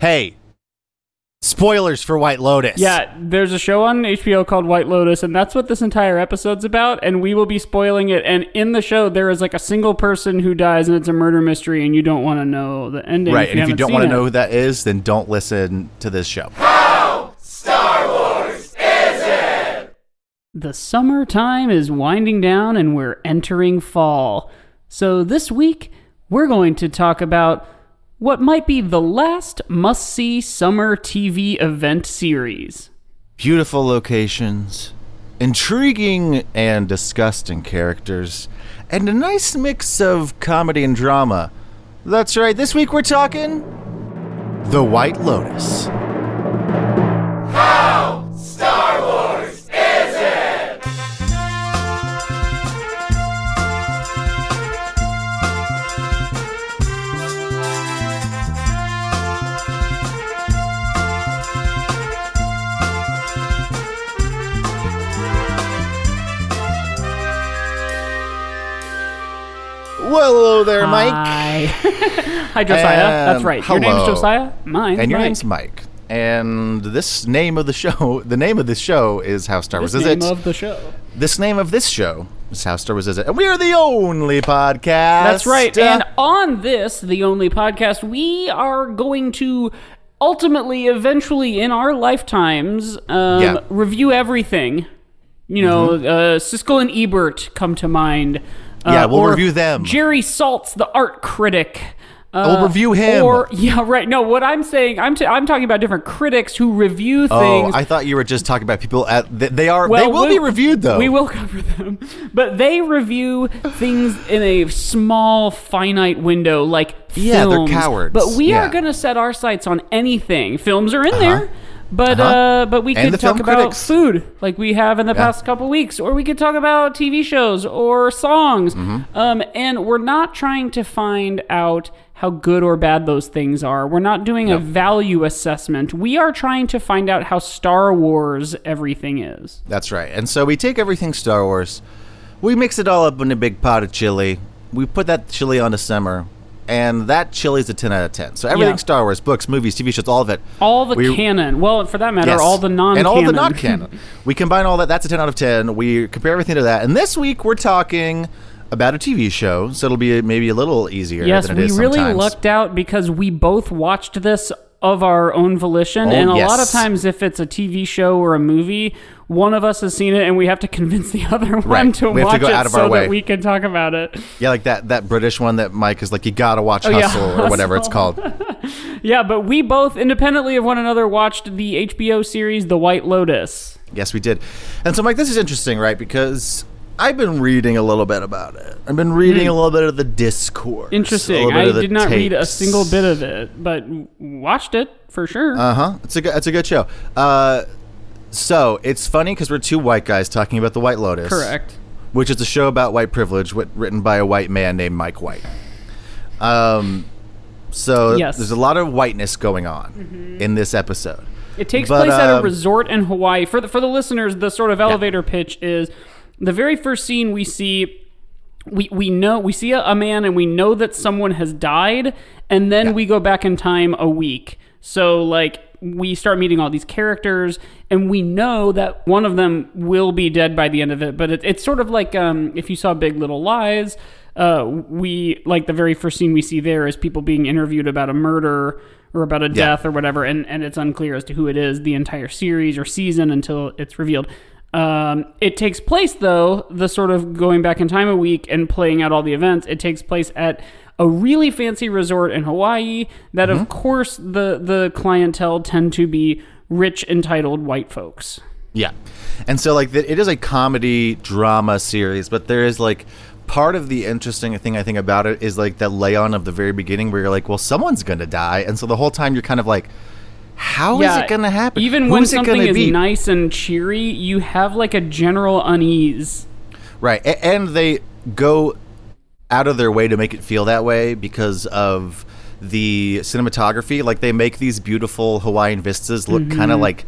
Hey, spoilers for White Lotus. Yeah, there's a show on HBO called White Lotus, and that's what this entire episode's about. And we will be spoiling it. And in the show, there is like a single person who dies, and it's a murder mystery, and you don't want to know the ending. Right, and if you don't want to know who that is, then don't listen to this show. How Star Wars is it? The summertime is winding down and we're entering fall. So this week, we're going to talk about what might be the last must see summer TV event series. Beautiful locations, intriguing and disgusting characters, and a nice mix of comedy and drama. That's right, this week we're talking The White Lotus. Well, hello there, Mike. Hi. Hi, Josiah. That's Um, right. Your name's. Josiah. Mine. And your Mike. name's Mike. And this name of the show, the name of this show is How Star Wars This Is name It? of the show. this name of this show is How Star Wars Is It? And we are the only podcast. That's right. uh, And on this, the only podcast, we are going to ultimately, eventually, in our lifetimes, um, Yeah. review everything. You know, uh, Siskel and Ebert come to mind. Uh. Yeah, we'll or review them. Jerry Saltz, the art critic. Uh, We'll review him. Or yeah, right. No, what I'm saying, I'm t- I'm talking about different critics who review things. Oh, things. I thought you were just talking about people at. They, they are. Well, they will we- be reviewed though. We will cover them, but they review things in a small, finite window, like Yeah, they're cowards. But we Yeah. are going to set our sights on anything. Films are in there. But Uh-huh. uh, but we And could talk about critics. food like we have in the past couple weeks, or we could talk about TV shows or songs. Mm-hmm. Um, and we're not trying to find out how good or bad those things are. We're not doing a value assessment. We are trying to find out how Star Wars everything is. That's right. And so we take everything Star Wars, we mix it all up in a big pot of chili. We put that chili on a simmer, and that chili's a 10 out of 10. So everything Yeah. Star Wars, books, movies, TV shows, all of it. All the We- canon. Well, for that matter, Yes. all the non and all the non canon. we combine all that. That's a 10 out of 10. We compare everything to that. And this week we're talking about a TV show, so it'll be maybe a little easier Yes, than it we is really sometimes. lucked out because we both watched this of our own volition. Oh, and a lot of times, if it's a TV show or a movie, one of us has seen it and we have to convince the other one Right. to We to watch go it so way. that we can talk about it. Yeah, like that that British one that Mike is like, you gotta watch Oh, yeah, Hustle or whatever it's called. Yeah, but we both, independently of one another, watched the HBO series The White Lotus. Yes, we did. And so, Mike, this is interesting, right? Because I've been reading a little bit about it. I've been reading a little bit of the discourse. Interesting. I did not read a single bit of it, but watched it for sure. Uh huh. It's a good, it's a good show. Uh, so it's funny because we're two white guys talking about the White Lotus, Correct. Which is a show about white privilege, written by a white man named Mike White. Um, so Yes. there's a lot of whiteness going on in this episode. It takes But, place at a um, resort in Hawaii. For the for the listeners, the sort of elevator pitch is the very first scene we see. We, we know we see a, a man and we know that someone has died and then we go back in time a week so like we start meeting all these characters and we know that one of them will be dead by the end of it but it, it's sort of like um, if you saw big little lies uh, we like the very first scene we see there is people being interviewed about a murder or about a death or whatever, and, and it's unclear as to who it is the entire series or season until it's revealed. Um, it takes place though, the sort of going back in time a week and playing out all the events. It takes place at a really fancy resort in Hawaii that, of mm-hmm. course, the the clientele tend to be rich, entitled white folks. Yeah, and so like it is a comedy drama series, but there is like part of the interesting thing I think about it is like that lay on of the very beginning where you're like, well, someone's gonna die, and so the whole time you're kind of like, how is it gonna happen? Even Who's when something is be? nice and cheery, you have like a general unease. right? And they go out of their way to make it feel that way because of the cinematography. Like they make these beautiful Hawaiian vistas look kind of like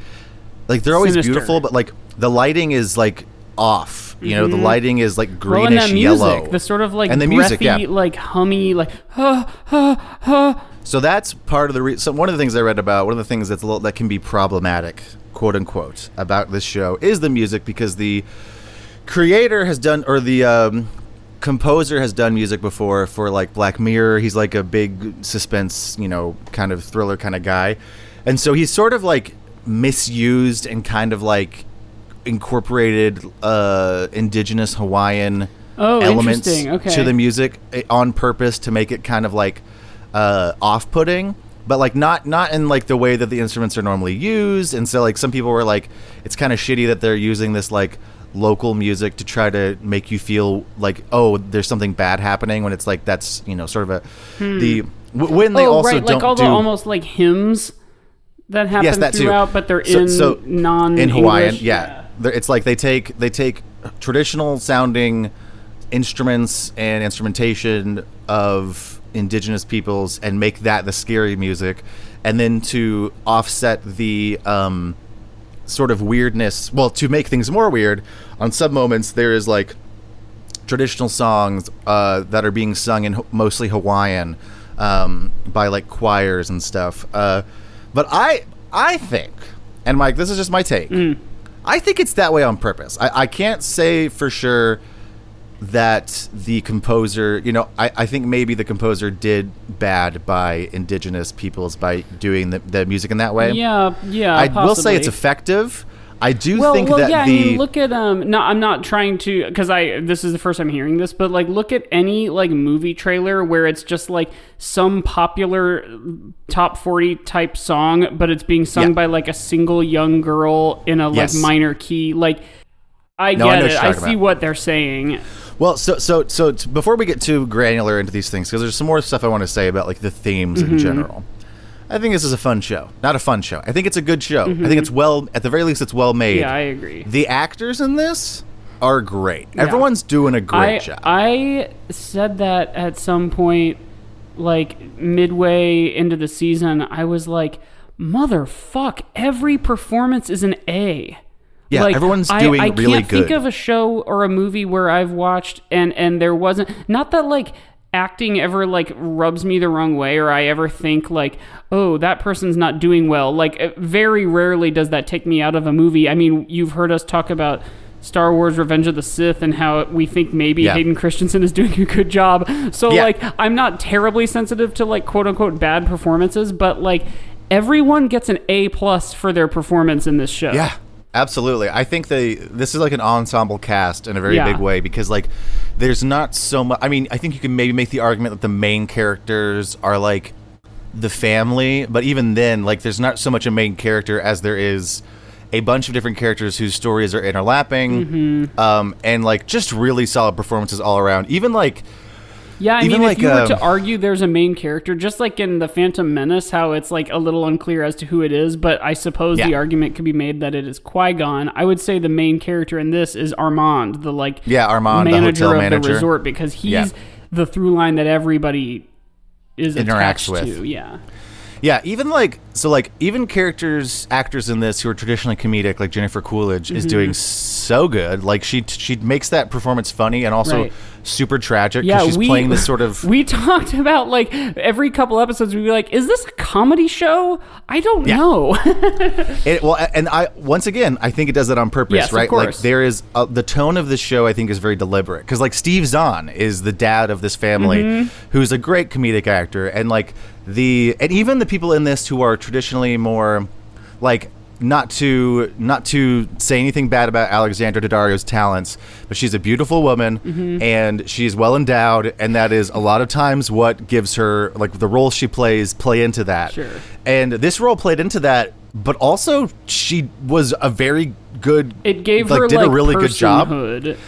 like they're always Mm-hmm. Sinister. beautiful, but like the lighting is like off. You know, the lighting is like Mm-hmm. well, and greenish that music, yellow. the sort of like and the breathy, music, yeah. like hummy, like ha ha ha. So that's part of the re- so one of the things I read about one of the things that's a little that can be problematic, quote unquote, about this show is the music because the creator has done or the um, composer has done music before for like Black Mirror. He's like a big suspense, you know, kind of thriller kind of guy, and so he's sort of like misused and kind of like incorporated uh, indigenous Hawaiian Oh, elements. Okay. to the music eh, on purpose to make it kind of like uh, off-putting but like not not in like the way that the instruments are normally used and so like some people were like it's kind of shitty that they're using this like local music to try to make you feel like oh there's something bad happening when it's like that's you know sort of a the w- when they oh, also right, like all do almost like hymns that happen yes that too. throughout, but they're So- in so non in Hawaiian yeah, They're- it's like they take they take traditional sounding instruments and instrumentation of indigenous peoples and make that the scary music and then to offset the um, sort of weirdness well to make things more weird on some moments there is like traditional songs uh, that are being sung in Ho- mostly Hawaiian um, by like choirs and stuff. Uh, but I I think, and Mike, this is just my take. I think it's that way on purpose. I, I can't say for sure that the composer, you know, I, I think maybe the composer did bad by indigenous peoples by doing the, the music in that way. Yeah, yeah. I will say it's effective. I do well, think well, that yeah. the I mean, look at um. No, I'm not trying to because I this is the first I'm hearing this, but like, look at any like movie trailer where it's just like some popular top forty type song, but it's being sung Yeah. by like a single young girl in a like Yes. minor key. Like, I No, I get know it. I see about. what they're saying. Well, so so so t- before we get too granular into these things, because there's some more stuff I want to say about like the themes Mm-hmm. in general. I think this is a fun show, not a fun show. I think it's a good show. I think it's well, at the very least, it's well made. Mm-hmm. Yeah, I agree. the actors in this are great. Everyone's doing a great I, job. I said that at some point, like midway into the season, I was like, motherfuck, every performance is an A. Yeah, like, everyone's I, doing I really can't think of a show or a movie where I've watched and and there wasn't not that like acting ever like rubs me the wrong way or I ever think like oh that person's not doing well. Like very rarely does that take me out of a movie. I mean you've heard us talk about Star Wars Revenge of the Sith and how we think maybe Yeah. Hayden Christensen is doing a good job. So Yeah. like I'm not terribly sensitive to like quote unquote bad performances but like everyone gets an A plus for their performance in this show. Yeah, absolutely. I think they this is like an ensemble cast in a very Yeah. big way because like there's not so much. I mean, I think you can maybe make the argument that the main characters are like the family, but even then, like there's not so much a main character as there is a bunch of different characters whose stories are interlapping Mm-hmm. um, and like just really solid performances all around. Even like Yeah, I Even mean, like, if you were to um, argue there's a main character, just like in the Phantom Menace, how it's like a little unclear as to who it is, but I suppose the argument could be made that it is Qui Gon. I would say the main character in this is Armand, the like Yeah, Armand, the manager hotel of manager. the resort, because he's Yeah. the through line that everybody is Interacts with. to. Yeah, Yeah, even like so like even characters actors in this who are traditionally comedic like Jennifer Coolidge Mm-hmm. is doing so good. Like she she makes that performance funny and also Right. super tragic yeah. because she's we playing this sort of we talked about like every couple episodes. We'd be like, "Is this a comedy show?" I don't Yeah. know. It, well, and I once again, I think it does that on purpose, Yes, right? Like there is uh, the tone of this show. I think is very deliberate because like Steve Zahn is the dad of this family, Mm-hmm. who's a great comedic actor, and like the and even the people in this who are traditionally more like not to not to say anything bad about Alexandra Daddario's talents, but she's a beautiful woman Mm-hmm. and she's well endowed, and that is a lot of times what gives her like the roles she plays play into that. Sure. And this role played into that, but also she was a very good. It gave her like, her did like a really good job.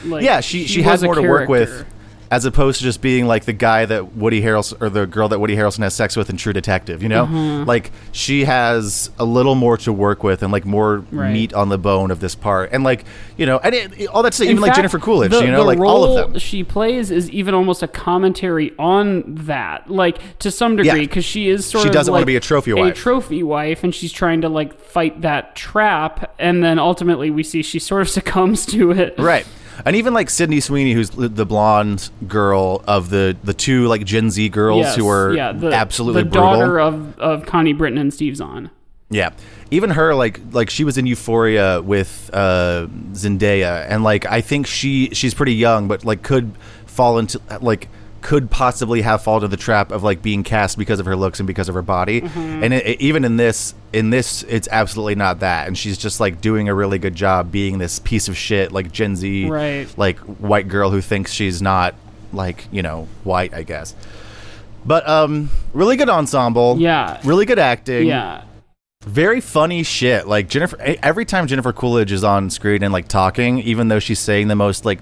Like, Yeah, she she, had was a more to work with. As opposed to just being like the guy that Woody Harrelson or the girl that Woody Harrelson has sex with in True Detective. You know, Mm-hmm. like she has a little more to work with and like more Right. meat on the bone of this part, and like you know, and it, all that's even like Jennifer Coolidge. the- you know, like all of role them. she plays is even almost a commentary on that, like to some degree, Yeah. because she is sort She of doesn't wanna like be a trophy a trophy wife, and she's trying to like fight that trap, and then ultimately we see she sort of succumbs to it. Right. And even like Sydney Sweeney, who's the blonde girl of the the two like Gen Z girls Yes, who are yeah, the, absolutely the brutal. daughter of, of Connie Britton and Steve Zahn. Yeah. Even her, like, like she was in Euphoria with uh, Zendaya, and like I think she she's pretty young, but like could fall into like could possibly have fallen into the trap of like being cast because of her looks and because of her body. Mm-hmm. And it, it- even in this, in this, it's absolutely not that. And she's just like doing a really good job being this piece of shit, like Gen Z, Right. like white girl who thinks she's not like you know white, I guess. But um, really good ensemble. Yeah. Really good acting Yeah. very funny shit. Like Jennifer, every time Jennifer Coolidge is on screen and like talking, even though she's saying the most like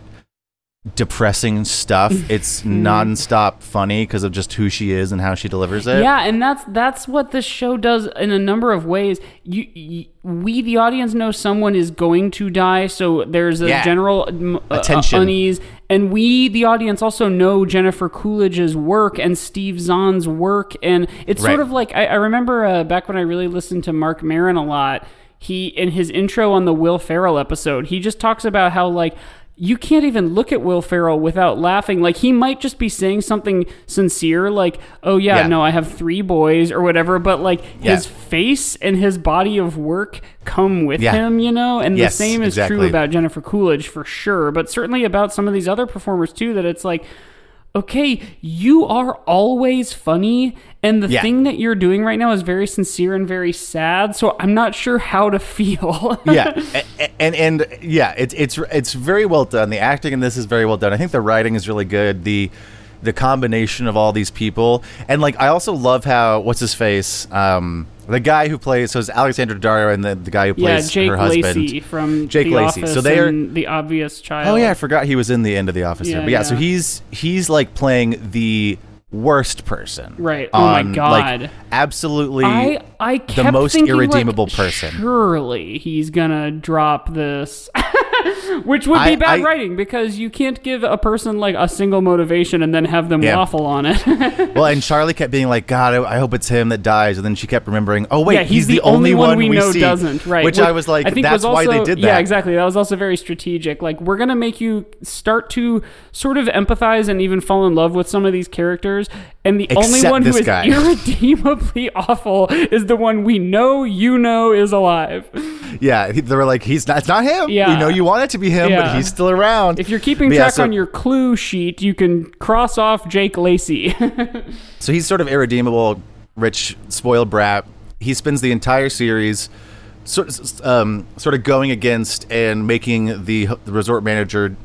depressing stuff, it's nonstop funny because of just who she is and how she delivers it. Yeah, and that's that's what this show does in a number of ways. You, you we the audience know someone is going to die, so there's a Yeah. general uh, Attention. unease, and we the audience also know Jennifer Coolidge's work and Steve Zahn's work, and it's sort of like I, I remember uh, back when I really listened to Marc Maron a lot. He in his intro on the Will Ferrell episode, he just talks about how like you can't even look at Will Ferrell without laughing. Like he might just be saying something sincere, like, "Oh yeah, Yeah. no, I have three boys" or whatever. But like Yeah. his face and his body of work come with Yeah. him, you know. And Yes, the same is true about Jennifer Coolidge for sure, but certainly about some of these other performers too. That it's like. Okay, you are always funny, and the Yeah. thing that you're doing right now is very sincere and very sad. So I'm not sure how to feel. yeah, A- a- and and yeah, it's it's it's very well done. The acting in this is very well done. I think the writing is really good. The the combination of all these people, and like I also love how what's his face, um, the guy who plays so it's Alexandra Daddario and the, the guy who Yeah, plays Jake her husband. Lacy from Jake The Lacy. Office So they are- The Obvious Child. Oh yeah, I forgot he was in the end of the office Yeah, there. But yeah, so he's he's like playing the worst person. Right. Oh my God. Like, absolutely. I I kept most thinking, like, irredeemable person. Surely he's gonna drop this, which would be I- bad I- writing because you can't give a person like a single motivation and then have them Yeah. waffle on it. well, and Charlie kept being like, "God, I, I hope it's him that dies," and then she kept remembering, "Oh wait, yeah, he's, the, only one we know see. doesn't. Right. Which I was like, I think "That's was why they also- did that." Yeah, exactly. That was also very strategic. Like we're gonna make you start to sort of empathize and even fall in love with some of these characters, and the only one who is guy. irredeemably awful is the one we know you know is alive. Yeah, they were like, "He's not. It's not him. Yeah. We know you want it to be him, Yeah. but he's still around." If you're keeping But yeah, track so- on your clue sheet, you can cross off Jake Lacy. So he's sort of irredeemable, rich, spoiled brat. He spends the entire series sort um, sort of going against and making the, the resort manager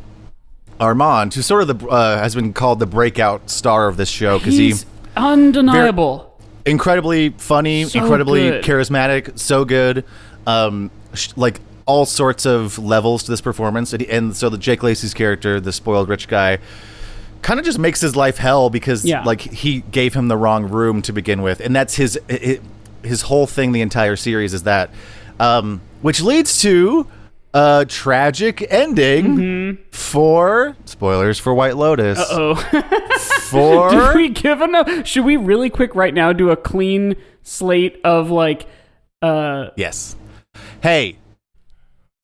Armand, who sort of the uh, has been called the breakout star of this show because he He's undeniable. incredibly funny, So incredibly good. charismatic, so good. Um, sh- like all sorts of levels to this performance, and, and so the Jake Lacy's character, the spoiled rich guy, kind of just makes his life hell because Yeah. like he gave him the wrong room to begin with, and that's his his whole thing. The entire series is that, um, which leads to a tragic ending for spoilers for White Lotus. Mm-hmm. Oh. For Did we give enough? Should we really quick right now do a clean slate of like, uh, Yes. Hey,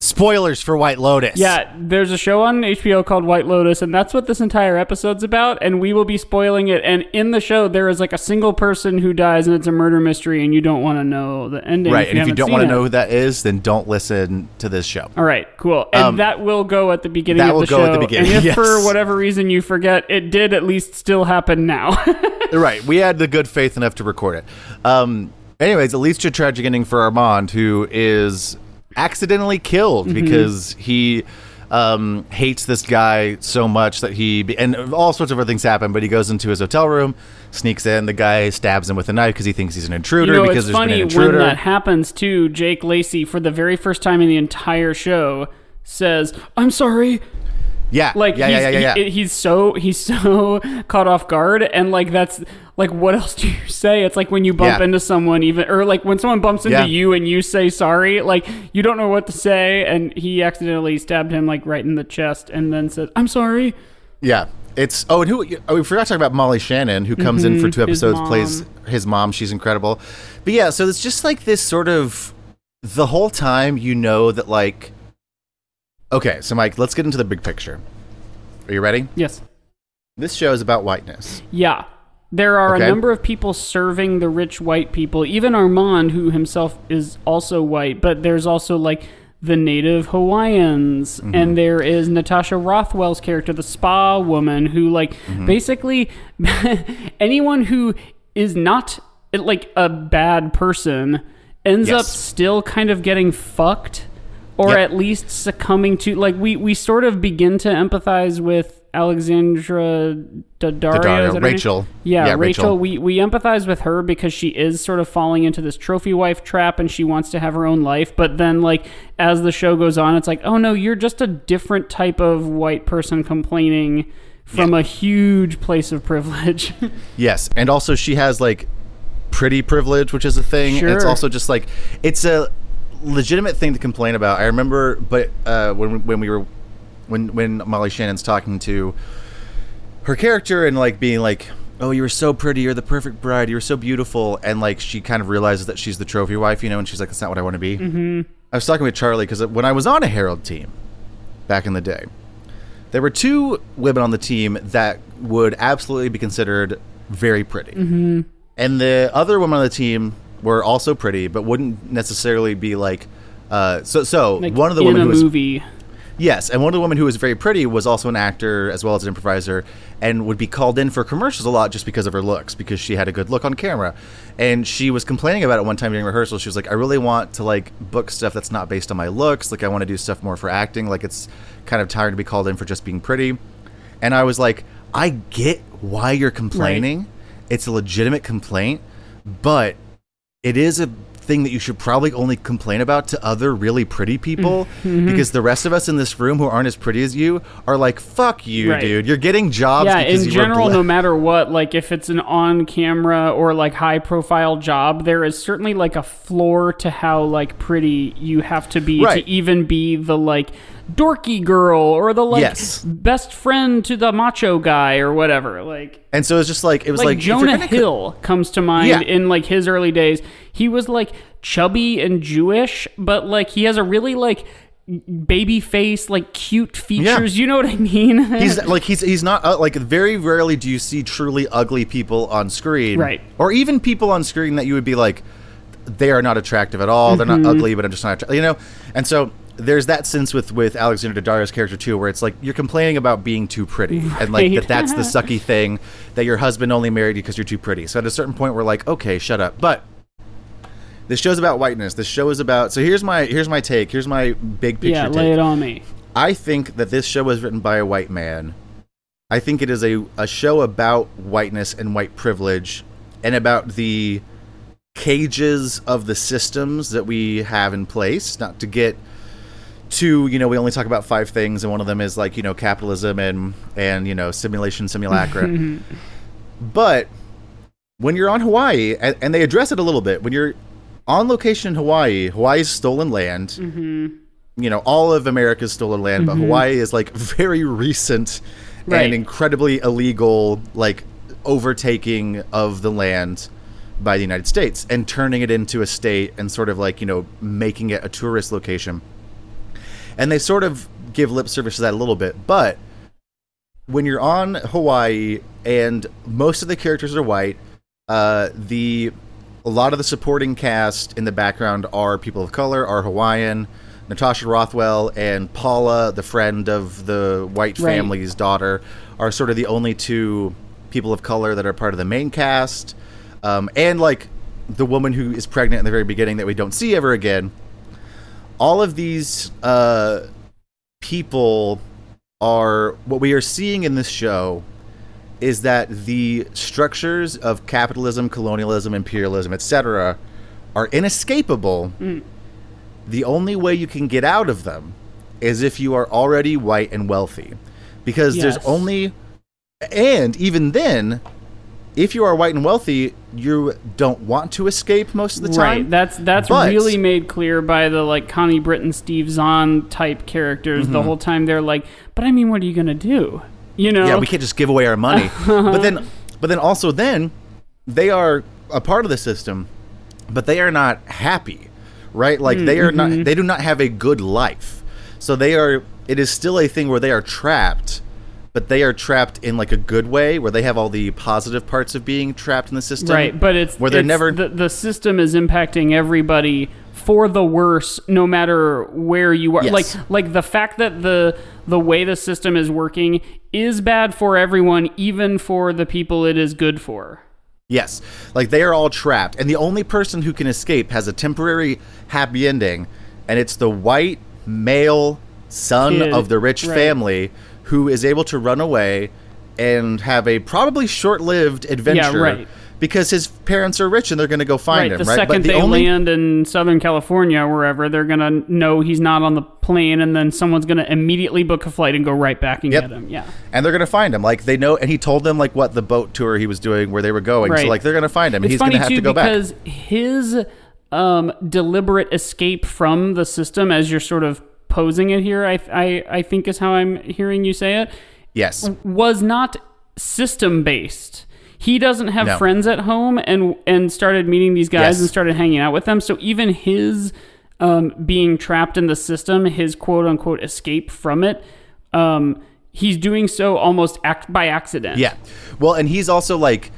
spoilers for White Lotus. yeah, there's a show on HBO called White Lotus, and that's what this entire episode's about, and we will be spoiling it. And in the show, there is like a single person who dies, and it's a murder mystery, and you don't want to know the ending. Right, and if you don't want to know who that is, then don't listen to this show. All right, cool. And Um, that will go at the beginning that of will the go show. at the beginning, And if yes. for whatever reason you forget, it did at least still happen now. right, we had the good faith enough to record it. Um, anyways, it leads to a tragic ending for Armand, who is accidentally killed Mm-hmm. because he um, hates this guy so much that he and all sorts of other things happen. But he goes into his hotel room, sneaks in. The guy stabs him with a knife because he thinks he's an intruder you know, because it's there's been funny an when that happens too. Jake Lacy, for the very first time in the entire show, says, "I'm sorry." Yeah. like Yeah, he's, yeah, yeah, yeah, he- he's so he's so caught off guard, and like that's like what else do you say? It's like when you bump Yeah. into someone, even or like when someone bumps into Yeah. you and you say sorry, like you don't know what to say, and he accidentally stabbed him like right in the chest, and then said, "I'm sorry." Yeah. It's oh and who oh, we forgot to talk about Molly Shannon who comes in for two Mm-hmm. his episodes plays his mom she's incredible but yeah so it's just like this sort of the whole time you know that like okay so Mike let's get into the big picture are you ready Yes. this show is about whiteness Yeah. There are Okay. a number of people serving the rich white people, even Armand, who himself is also white, but there's also like the native Hawaiians, Mm-hmm. and there is Natasha Rothwell's character, the spa woman, who like Mm-hmm. basically anyone who is not like a bad person ends up still kind of getting fucked or Yep. at least succumbing to like we we sort of begin to empathize with Alexandra Daddario, Daddario, is that her? Rachel. Yeah, Yeah, Rachel. Rachel. We we empathize with her because she is sort of falling into this trophy wife trap and she wants to have her own life. But then, like as the show goes on, it's like, oh no, you're just a different type of white person complaining from a huge place of privilege. Yes, and also she has like pretty privilege, which is a thing. And it's also just like it's a legitimate thing to complain about. I remember, but uh, when when we were when when Molly Shannon's talking to her character and like being like, "Oh, you were so pretty. You're the perfect bride. You were so beautiful," and like she kind of realizes that she's the trophy wife, you know, and she's like, "That's not what I want to be." Mm-hmm. I was talking with Charlie because when I was on a Herald team back in the day, there were two women on the team that would absolutely be considered very pretty. Mm-hmm. And the other woman on the team were also pretty, but wouldn't necessarily be like. Uh, so, so like one of the in women a who was movie. yes, and one of the women who was very pretty was also an actor as well as an improviser, and would be called in for commercials a lot just because of her looks, because she had a good look on camera. And she was complaining about it one time during rehearsal. She was like, "I really want to like book stuff that's not based on my looks. Like, I want to do stuff more for acting. Like, it's kind of tired to be called in for just being pretty." And I was like, "I get why you're complaining. It's a legitimate complaint, but it is a thing that you should probably only complain about to other really pretty people Mm-hmm. because the rest of us in this room who aren't as pretty as you are like fuck you Right. dude you're getting jobs Yeah, in general, no matter what, like if it's an on camera or like high profile job, there is certainly like a floor to how like pretty you have to be Right. to even be the like dorky girl or the like Yes. best friend to the macho guy or whatever. Like and so it's just like it was like, like, Jonah gonna co- Hill comes to mind Yeah. in like his early days. He was like chubby and Jewish, but like he has a really like baby face, like cute features. You know what I mean? he's like he's he's not uh, like very rarely do you see truly ugly people on screen Right. or even people on screen that you would be like they are not attractive at all they're Mm-hmm. not ugly but i'm just not attra- you know and so there's that sense with with alexandra daddario's character too where it's like you're complaining about being too pretty and like that that's the sucky thing that your husband only married you because you're too pretty so at a certain point we're like okay shut up but this show's about whiteness this show is about so here's my here's my take here's my big picture yeah, take lay it on me. I think that this show was written by a white man. I think it is a, a show about whiteness and white privilege and about the cages of the systems that we have in place. Not to get too, you know, we only talk about five things, and one of them is like, you know, capitalism and, and you know, simulation, simulacra. but when you're on Hawaii, and, and they address it a little bit, when you're on location in Hawaii, Hawaii's stolen land mm-hmm. you know, all of America's stolen land, but mm-hmm. Hawaii is like very recent Right. and incredibly illegal, like overtaking of the land by the United States and turning it into a state and sort of like, you know, making it a tourist location. And they sort of give lip service to that a little bit, but when you're on Hawaii and most of the characters are white, uh, the a lot of the supporting cast in the background are people of color, are Hawaiian. Natasha Rothwell and Paula, the friend of the white Right. family's daughter, are sort of the only two people of color that are part of the main cast. Um, and like the woman who is pregnant in the very beginning that we don't see ever again. All of these uh, people are what we are seeing in this show is that the structures of capitalism, colonialism, imperialism, etc., are inescapable. The only way you can get out of them is if you are already white and wealthy. because Yes. there's only and even then if you are white and wealthy you don't want to escape most of the time Right. That's that's But- really made clear by the like Connie Britton, Steve Zahn type characters. The whole time they're like, "But I mean, what are you gonna do?" You know? yeah we can't just give away our money but then but then also then they are a part of the system but they are not happy right like they are Mm-hmm. not they do not have a good life so they are it is still a thing where they are trapped but they are trapped in like a good way where they have all the positive parts of being trapped in the system Right, but it's where they're it's- never the, the system is impacting everybody for the worse no matter where you are Yes. like like the fact that the the way the system is working is bad for everyone even for the people it is good for Yes. Like they are all trapped. And the only person who can escape has a temporary happy ending. And it's the white male son Kid, of the rich right. family who is able to run away and have a probably short lived adventure. Yeah, right. Because his parents are rich and they're going to go find right him, the right? second the they only land in southern california or wherever they're gonna know he's not on the plane and then someone's gonna immediately book a flight and go right back and Yep. get him yeah and they're going to find him. Like they know, and he told them like what the boat tour he was doing, where they were going. Right. So like they're going to find him, and it's he's going to have too to go back. because his um, deliberate escape from the system, as you're sort of posing it here, I, I I think is how I'm hearing you say it, Yes, was not system based. He doesn't have No. friends at home, and and started meeting these guys Yes. and started hanging out with them. So even his um, being trapped in the system, his quote unquote escape from it, um, he's doing so almost act by accident. Yeah. Well, and he's also like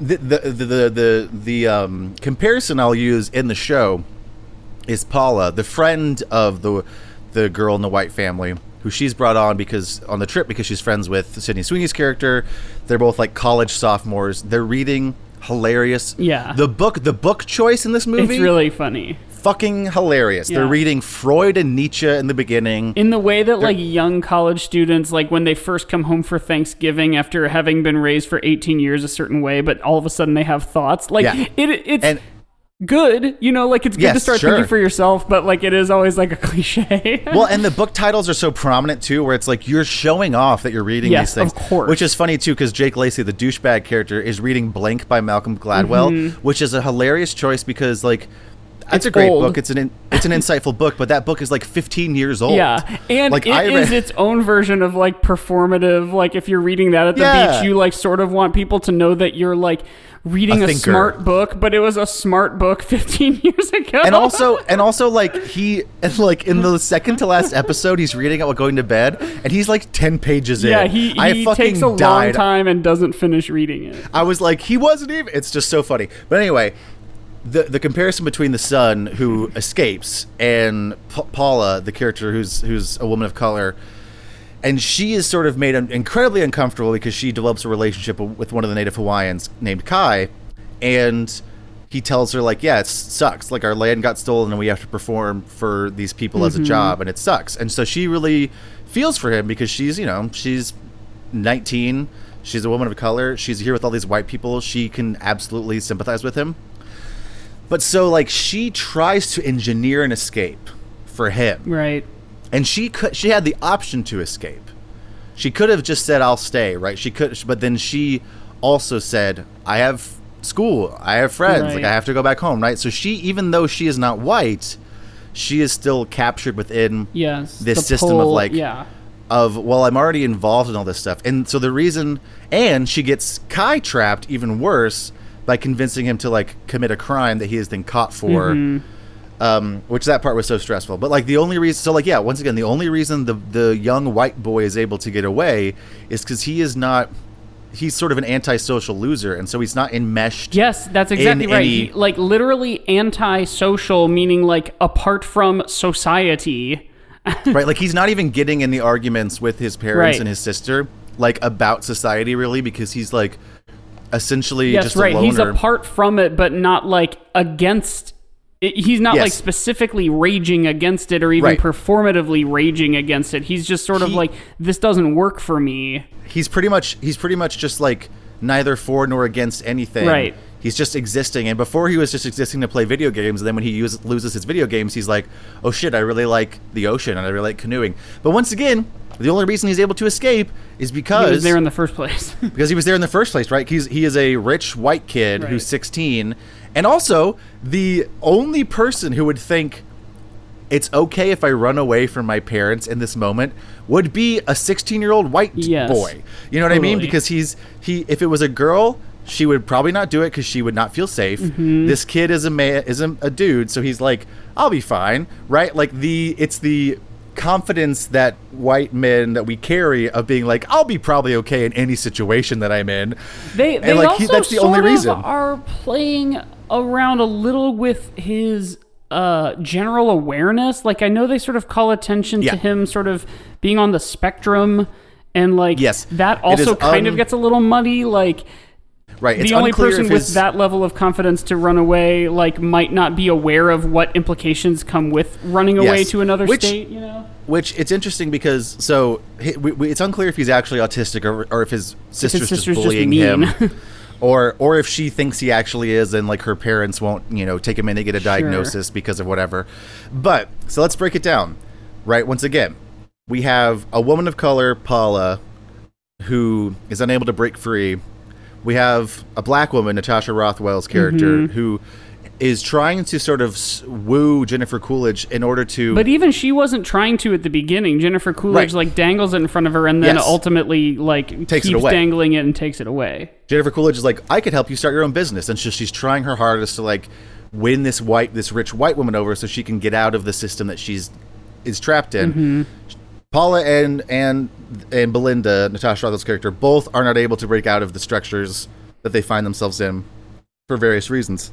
the the the the the, the um, comparison I'll use in the show is Paula, the friend of the the girl in the white family, who she's brought on because on the trip because she's friends with Sydney Sweeney's character. They're both like college sophomores. They're reading hilarious. Yeah. The book the book choice in this movie It's really funny. fucking hilarious. They're reading Freud and Nietzsche in the beginning. in the way that like young college students like when they first come home for thanksgiving after having been raised for 18 years a certain way but all of a sudden they have thoughts like Yeah. it it's And- good you know like it's good to start sure. thinking for yourself but like it is always like a cliche well, and the book titles are so prominent too, where it's like you're showing off that you're reading Yes, these things. of course. Which is funny too, because Jake Lacy, the douchebag character, is reading Blink by Malcolm Gladwell, which is a hilarious choice because like it's, Mm-hmm. It's a great old. book. It's an in, it's an insightful book, but that book is like 15 years old. yeah and like it I is its own version of like performative like if you're reading that at the Yeah. beach you like sort of want people to know that you're like reading A a, smart book but it was a smart book 15 years ago and also and also like he and like in the second to last episode he's reading it while going to bed and he's like 10 pages in yeah he, I fucking takes a long died. time and doesn't finish reading it I was like, he wasn't even. It's just so funny. But anyway, the the comparison between the son who escapes and Pa- Paula, the character who's who's a woman of color, and she is sort of made incredibly uncomfortable because she develops a relationship with one of the native Hawaiians named Kai, and he tells her like, yeah, it sucks. Like our land got stolen, and we have to perform for these people as a mm-hmm. job, and it sucks. And so she really feels for him because she's you know she's 19 she's a woman of color. She's here with all these white people. She can absolutely sympathize with him. But so like she tries to engineer an escape for him. Right and she could she had the option to escape. She could have just said i'll stay right? She could but then she also said i have school i have friends like i have to go back home right? So she even though she is not white she is still captured within Yes. this system of, like, yeah. of well i'm already involved in all this stuff. And so the reason and she gets kai trapped even worse by convincing him to like commit a crime that he has been caught for mm-hmm. Um, which that part was so stressful but like the only reason so like yeah once again the only reason the the young white boy is able to get away is because he is not he's sort of an antisocial loser and so he's not enmeshed Yes, that's exactly right. any- He- like literally anti-social, meaning like apart from society. right like he's not even getting in the arguments with his parents Right. and his sister like about society really because he's like essentially Yes, just right. He's apart from it, but not like against. It, he's not Yes. like specifically raging against it or even Right. performatively raging against it. He's just sort of He- like this doesn't work for me. he's pretty much he's pretty much just like neither for nor against anything Right. He's just existing, and before he was just existing to play video games. And then when he use, loses his video games, he's like, "Oh shit, I really like the ocean and I really like canoeing." But once again, the only reason he's able to escape is because He was there in the first place. because he was there in the first place, right? He's he is a rich white kid Right. who's 16, and also the only person who would think it's okay if I run away from my parents in this moment would be a 16 year old white Yes. boy. You know what I mean? Because he's he. If it was a girl, she would probably not do it because she would not feel safe. Mm-hmm. This kid is a man, is a, a dude, so he's like, I'll be fine, right? Like the it's the confidence that white men that we carry of being like I'll be probably okay in any situation that I'm in. They they like, also he- that's the only reason. are playing around a little with his uh, general awareness. Like I know they sort of call attention Yeah. to him sort of being on the spectrum, and like Yes. that also kind of gets a little muddy. Like Right. It's the only person with his- that level of confidence to run away like might not be aware of what implications come with running away Yes. to another Which- state. You know. Which it's interesting because so he, we, we, it's unclear if he's actually autistic or, or if his sister's, sister's just just bullying mean. him, or or if she thinks he actually is and like her parents won't you know take him in to get a diagnosis because of whatever. But so let's break it down. Right. Once again, we have a woman of color, Paula, who is unable to break free. We have a black woman, Natasha Rothwell's character, Mm-hmm. who is trying to sort of woo Jennifer Coolidge in order to But even she wasn't trying to at the beginning. Jennifer Coolidge Right. like dangles it in front of her and then Yes. ultimately like Takes it keeps away. dangling it and takes it away. Jennifer Coolidge is like, I could help you start your own business, and so she's trying her hardest to like win this white, this rich white woman over, so she can get out of the system that she's is trapped in. Mm-hmm. Paula and and and Belinda, Natasha Rothwell's character, both are not able to break out of the structures that they find themselves in for various reasons.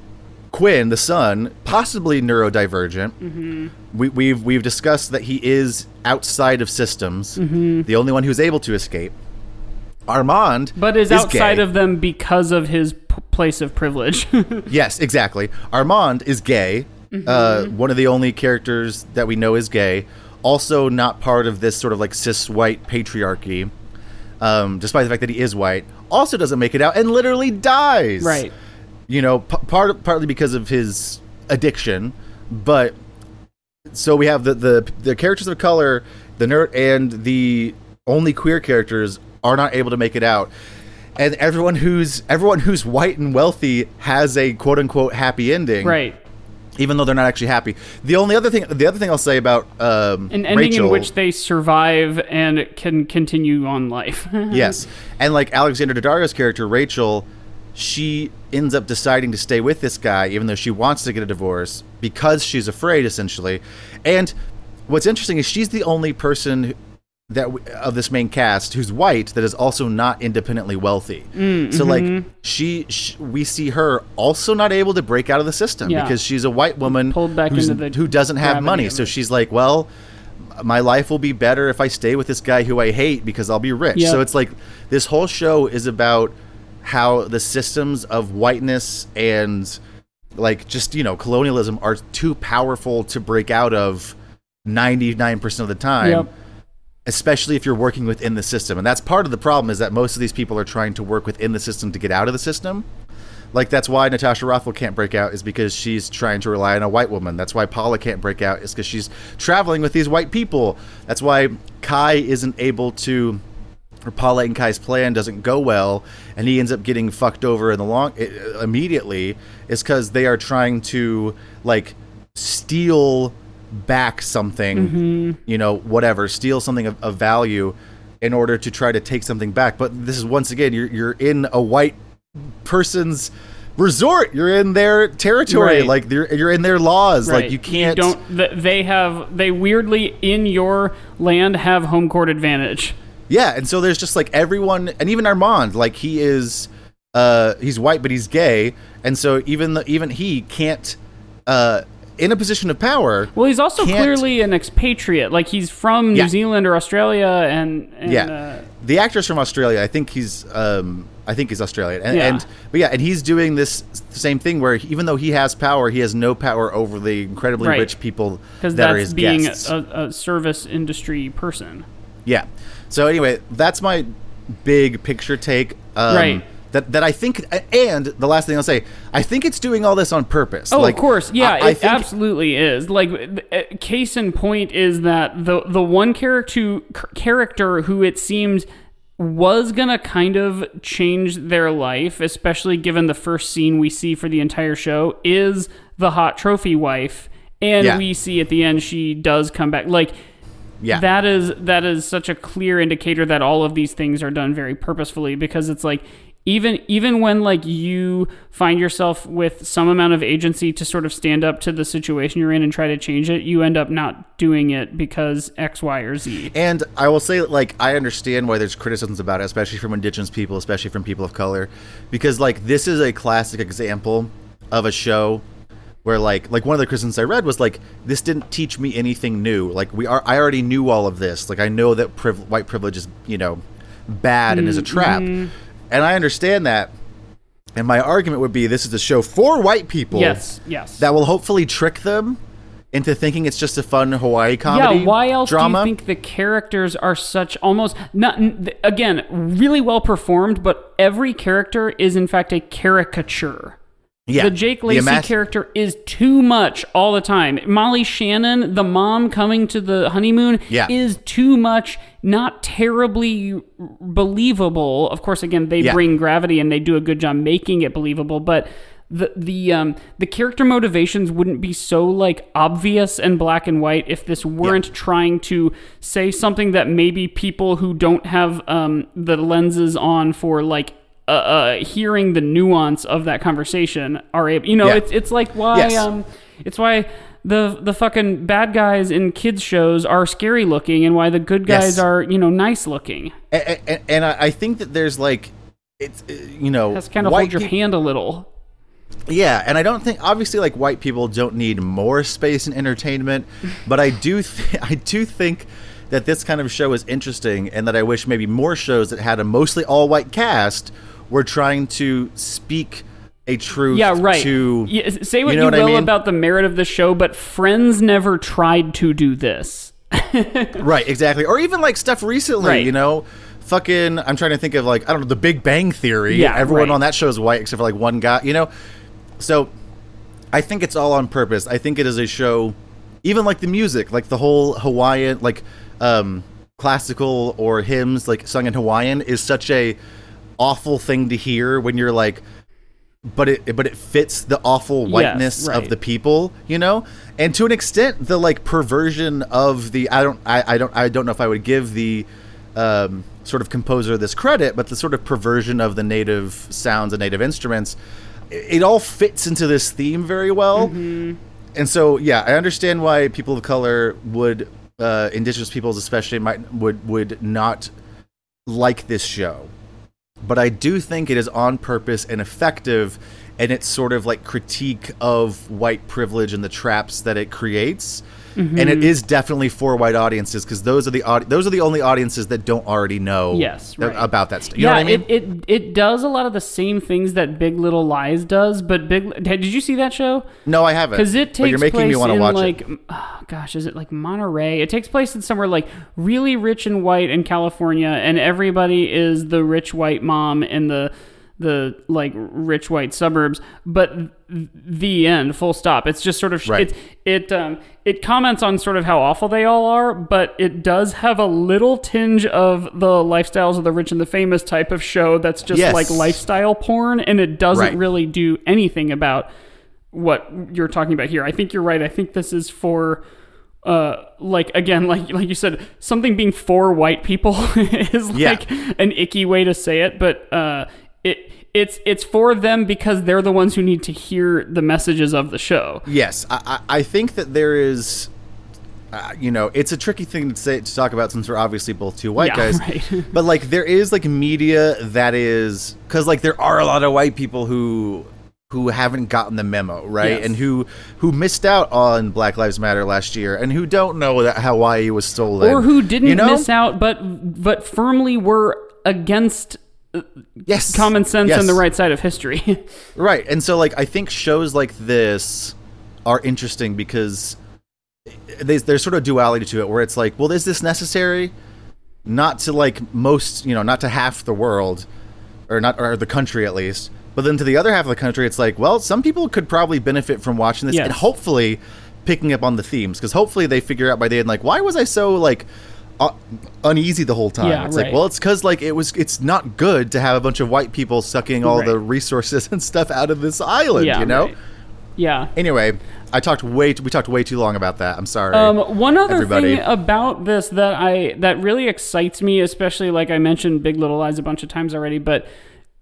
Quinn, the son, possibly neurodivergent. Mm-hmm. We, we've we've discussed that he is outside of systems, the only one who's able to escape. Armand, Mm-hmm. But is, outside gay. of them because of his p- place of privilege. Yes, exactly. Armand is gay. Uh, one of the only characters that we know is gay. Also, not part of this sort of like cis white patriarchy. Um, despite the fact that he is white, also doesn't make it out and literally dies. right. You know, p- part partly because of his addiction, but so we have the the the characters of color, the nerd, and the only queer characters are not able to make it out. And everyone who's everyone who's white and wealthy has a quote unquote happy ending, Right. Even though they're not actually happy. The only other thing, the other thing I'll say about um, An ending Rachel, in which they survive and can continue on life. yes, and like Alexandra Daddario's character Rachel, she ends up deciding to stay with this guy even though she wants to get a divorce because she's afraid, essentially. And what's interesting is she's the only person that of this main cast who's white that is also not independently wealthy. Mm, So like mm-hmm. she, sh we see her also not able to break out of the system Yeah. because she's a white woman Pulled back into the who doesn't have money. So she's like, well, my life will be better if I stay with this guy who I hate because I'll be rich. Yep. So it's like this whole show is about how the systems of whiteness and like just, you know, colonialism are too powerful to break out of 99% of the time. Yep. Especially if you're working within the system. And that's part of the problem is that most of these people are trying to work within the system to get out of the system. Like that's why Natasha Rothwell can't break out is because she's trying to rely on a white woman. That's why Paula can't break out is because she's traveling with these white people. That's why Kai isn't able to, Paula and Kai's plan doesn't go well, and he ends up getting fucked over in the long i- immediately. Is because they are trying to like steal back something, mm-hmm. you know, whatever, steal something of, of value in order to try to take something back. But this is once again, you're you're in a white person's resort. You're in their territory. Right. Like you're you're in their laws. Right. Like you can't. don't. They have. They weirdly in your land have home court advantage. Yeah, and so there's just like everyone, and even Armand, like he is, uh, he's white but he's gay, and so even the, even he can't, uh, in a position of power. Well, he's also clearly an expatriate. Like he's from New Yeah. Zealand or Australia, and, and yeah, uh, the actor's from Australia. I think he's, um, I think he's Australian, and, Yeah. and but yeah, and he's doing this same thing where even though he has power, he has no power over the incredibly Right. rich people because that are that's his being guests. a, a service industry person. Yeah. So anyway, that's my big picture take. Um, Right. that that I think. And the last thing I'll say, I think it's doing all this on purpose. Oh, like, of course, yeah, I, I it absolutely is. Like, uh, case in point is that the the one character character who it seemed was gonna kind of change their life, especially given the first scene we see for the entire show, is the hot trophy wife, and Yeah. we see at the end she does come back. Like, Yeah. that is that is such a clear indicator that all of these things are done very purposefully because it's like even even when like you find yourself with some amount of agency to sort of stand up to the situation you're in and try to change it you end up not doing it because x y or z And I will say, like, I understand why there's criticisms about it, especially from indigenous people, especially from people of color, because like this is a classic example of a show where like like one of the criticisms I read was like this didn't teach me anything new. Like we are, I already knew all of this. Like I know that priv- white privilege is you know bad and is a trap, Mm-hmm. and I understand that. And my argument would be this is a show for white people yes yes that will hopefully trick them into thinking it's just a fun Hawaii comedy. yeah why else drama. do you think the characters are such almost not again really well performed but every character is in fact a caricature Yeah, the Jake the Lacy character is too much all the time. Molly Shannon, the mom coming to the honeymoon, Yeah. is too much, not terribly believable. Of course, again, they Yeah. bring gravity and they do a good job making it believable, but the the um the character motivations wouldn't be so like obvious and black and white if this weren't trying to say something that maybe people who don't have um the lenses on for like uh, uh, hearing the nuance of that conversation are able. You know, Yeah. it's it's like why Yes. um, it's why the the fucking bad guys in kids shows are scary looking, and why the good guys Yes. are you know nice looking. and, and, and I think that there's like it's uh, you know That's kind of white hold your peop- hand a little. yeah and i don't think obviously like white people don't need more space and entertainment but i do th- i do think that this kind of show is interesting and that i wish maybe more shows that had a mostly all white cast were trying to speak a truth Yeah, right. to Yeah, say what you, know what I will mean? about the merit of the show, but Friends never tried to do this. right exactly or even like stuff recently Right. you know fucking i'm trying to think of like i don't know the big bang theory Yeah, everyone right. on that show is white except for like one guy you know so i think it's all on purpose i think it is a show even like the music like the whole hawaiian like um classical or hymns like sung in hawaiian is such a awful thing to hear when you're like but it but it fits the awful whiteness right. of the people you know? And to an extent the like perversion of the i don't i, I don't i don't know if i would give the um, sort of composer this credit but the sort of perversion of the native sounds and native instruments it, it all fits into this theme very well. And so yeah i understand why people of color would uh, indigenous peoples especially might would would not like this show but I do think it is on purpose and effective and its sort of like critique of white privilege and the traps that it creates. And Mm-hmm. it is definitely for white audiences because those are the audi- those are the only audiences that don't already know Yes, right. about that stuff. You yeah, know what I mean? it, it it does a lot of the same things that Big Little Lies does, but Big did you see that show? no, I haven't. because it takes but you're making place me want to watch like it. oh, gosh is it like monterey it takes place in somewhere like really rich and white in california and everybody is the rich white mom in the the like rich white suburbs but the end full stop it's just sort of Right. it it um it comments on sort of how awful they all are but it does have a little tinge of the lifestyles of the rich and the famous type of show that's just Yes. like lifestyle porn and it doesn't Right. really do anything about what you're talking about here. I think you're right. I think this is for uh like again like like you said something being for white people is Yeah. like an icky way to say it but uh it it's it's for them because they're the ones who need to hear the messages of the show. Yes, I, I think that there is, uh, you know, it's a tricky thing to say to talk about since we're obviously both two white Yeah, guys. right. but like, there is like media that is because like there are a lot of white people who who haven't gotten the memo right Yes. and who who missed out on Black Lives Matter last year and who don't know that Hawaii was stolen Or who didn't you know? miss out but but firmly were against yes common sense yes. and the right side of history. Right. And so like I think shows like this are interesting because there's, there's sort of duality to it where it's like, well, is this necessary? Not to like most, you know, not to half the world, or not, or the country at least. But then to the other half of the country, it's like, well, some people could probably benefit from watching this Yes. and hopefully picking up on the themes because hopefully they figure out by the end, like, why was I so like uh, uneasy the whole time? Yeah, it's right. like, well, it's because like it was, it's not good to have a bunch of white people sucking all the resources and stuff out of this island, Yeah, you know. right. Yeah. Anyway, I talked way, we talked way too long about that. I'm sorry. Um, one other everybody. thing about this that I that really excites me, especially like I mentioned Big Little Lies a bunch of times already, but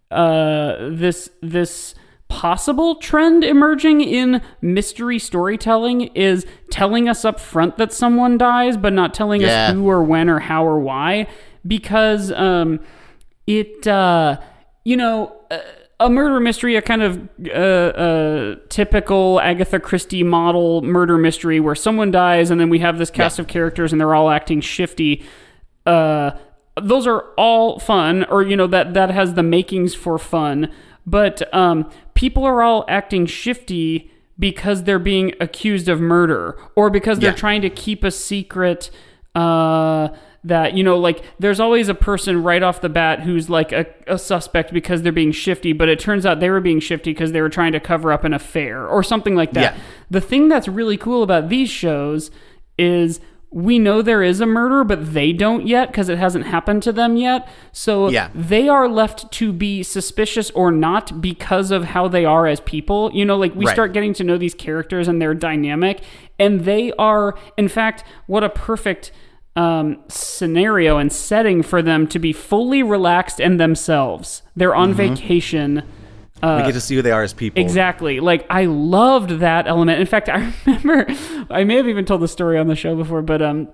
uh, this this possible trend emerging in mystery storytelling is telling us up front that someone dies, but not telling Yeah. us who or when or how or why, because um, it uh, you know. Uh, a murder mystery, a kind of uh, uh, typical Agatha Christie model murder mystery where someone dies and then we have this cast Yeah. of characters and they're all acting shifty. Uh, those are all fun, or you know that that has the makings for fun. But um, people are all acting shifty because they're being accused of murder, or because they're Yeah. trying to keep a secret. Uh, that you know, like there's always a person right off the bat who's like a, a suspect because they're being shifty, but it turns out they were being shifty because they were trying to cover up an affair or something like that. Yeah. The thing that's really cool about these shows is we know there is a murder, but they don't yet because it hasn't happened to them yet. So Yeah. they are left to be suspicious or not because of how they are as people. You know, like we Right. start getting to know these characters and their dynamic, and they are, in fact, what a perfect um, scenario and setting for them to be fully relaxed and themselves. They're on vacation. We get to see who they are as people. Exactly. Like I loved that element. In fact, I remember I may have even told the story on the show before, but um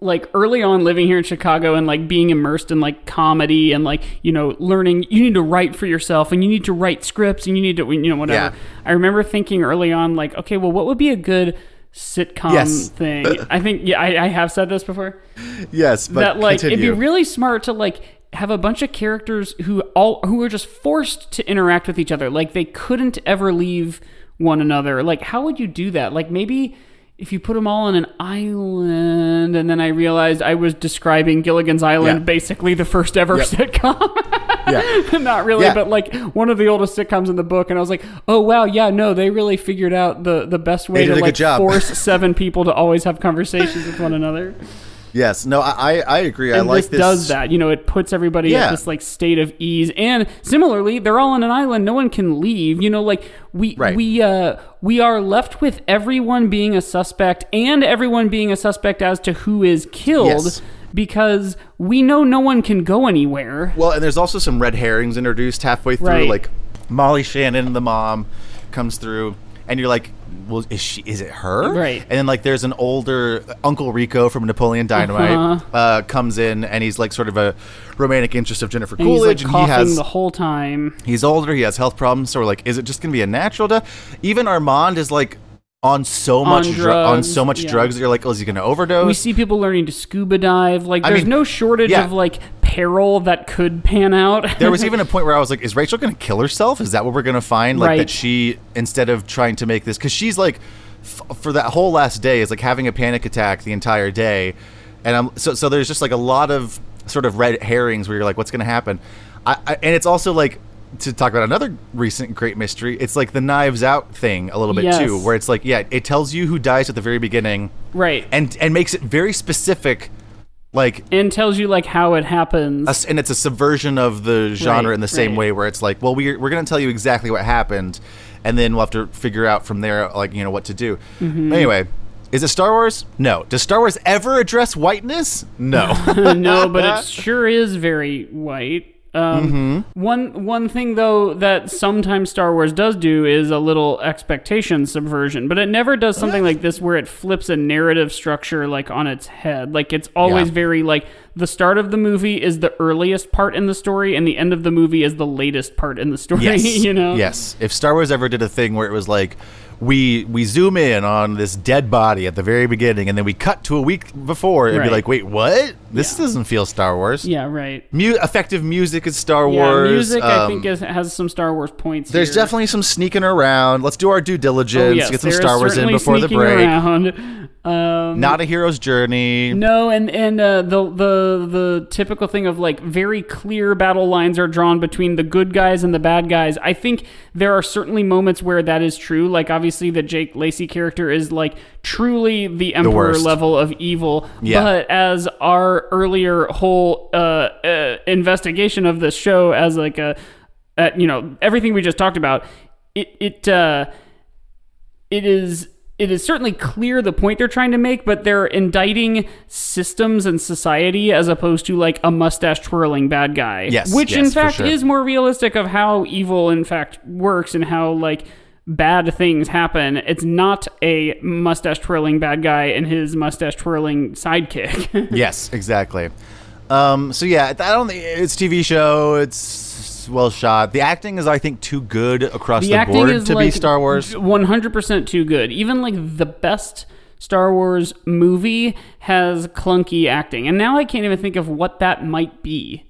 like early on living here in Chicago and like being immersed in like comedy and like you know learning you need to write for yourself and you need to write scripts and you need to you know whatever. Yeah. I remember thinking early on like okay, well what would be a good sitcom Yes. thing? I think yeah, I, I have said this before Yes, but that like continue. it'd be really smart to like have a bunch of characters who all who are just forced to interact with each other like they couldn't ever leave one another like how would you do that like maybe if you put them all on an island and then i realized i was describing gilligan's island Yeah. basically the first ever Yep. sitcom yeah. not really Yeah. but like one of the oldest sitcoms in the book and i was like oh wow yeah no they really figured out the the best way They to like force seven people to always have conversations with one another Yes. No, I I agree. I like this, this. does that. You know, it puts everybody Yeah. at this like state of ease. And similarly, they're all on an island. No one can leave. You know, like we Right. we uh we are left with everyone being a suspect and everyone being a suspect as to who is killed Yes. because we know no one can go anywhere. Well, and there's also some red herrings introduced halfway through. Right. Like Molly Shannon, the mom, comes through, and you're like, "Well, is she? Is it her?" Right. And then like, there's an older Uncle Rico from Napoleon Dynamite Uh-huh. uh, comes in, and he's like sort of a romantic interest of Jennifer And he's like Coolidge, and he has the whole time. he's older, he has health problems, so we're like, is it just gonna be a natural death? Even Armand is like on so much dru- on drugs, so much yeah. drugs that you're like, oh, is he gonna overdose? We see people learning to scuba dive. Like, I there's mean, no shortage yeah. of like peril that could pan out. There was even a point where I was like, "Is Rachel going to kill herself? Is that what we're going to find? Like Right. that she, instead of trying to make this, because she's like, f- for that whole last day, is like having a panic attack the entire day, and I'm so so. There's just like a lot of sort of red herrings where you're like, what's going to happen? I, I, and it's also like to talk about another recent great mystery. It's like the Knives Out thing a little bit Yes. too, where it's like, yeah, it tells you who dies at the very beginning, right. and and makes it very specific, like and tells you like how it happens. us- and it's a subversion of the genre Right, in the same right. way where it's like well we're, we're going to tell you exactly what happened and then we'll have to figure out from there like you know what to do Mm-hmm. anyway is it star wars no does star wars ever address whiteness no no, but it sure is very white. Um, Mm-hmm. One one thing though that sometimes Star Wars does do is a little expectation subversion, but it never does something like this where it flips a narrative structure like on its head. Like it's always Yeah. very like the start of the movie is the earliest part in the story, and the end of the movie is the latest part in the story. yes you know. yes if star wars ever did a thing where it was like we we zoom in on this dead body at the very beginning and then we cut to a week before it'd Right. be like wait what this Yeah. doesn't feel star wars Yeah. Right. Mu- effective music is star Yeah. wars music I um, think is, has some Star Wars points. There's here. definitely some sneaking around. Let's do our due Oh, diligence. yes, get some Star Wars in before the break. Around. Um, Not a hero's journey. no, and and uh, the the the typical thing of like very clear battle lines are drawn between the good guys and the bad guys. I think there are certainly moments where that is true. Like obviously the Jake Lacy character is like truly the emperor worst. level of evil. Yeah. But as our earlier whole uh, uh, investigation of this show as like a you know everything we just talked about, it it uh, it is it is certainly clear the point they're trying to make, but they're indicting systems and society as opposed to like a mustache twirling bad guy. Yes, which in yes, for fact sure. is more realistic of how evil in fact works and how like bad things happen. It's not a mustache twirling bad guy and his mustache twirling sidekick. yes, exactly. Um, so yeah, I don't think it's a TV show. It's well shot. The acting is, I think, too good across the, acting board to like be Star Wars. 100% too good. Even like the best Star Wars movie has clunky acting. And now I can't even think of what that might be.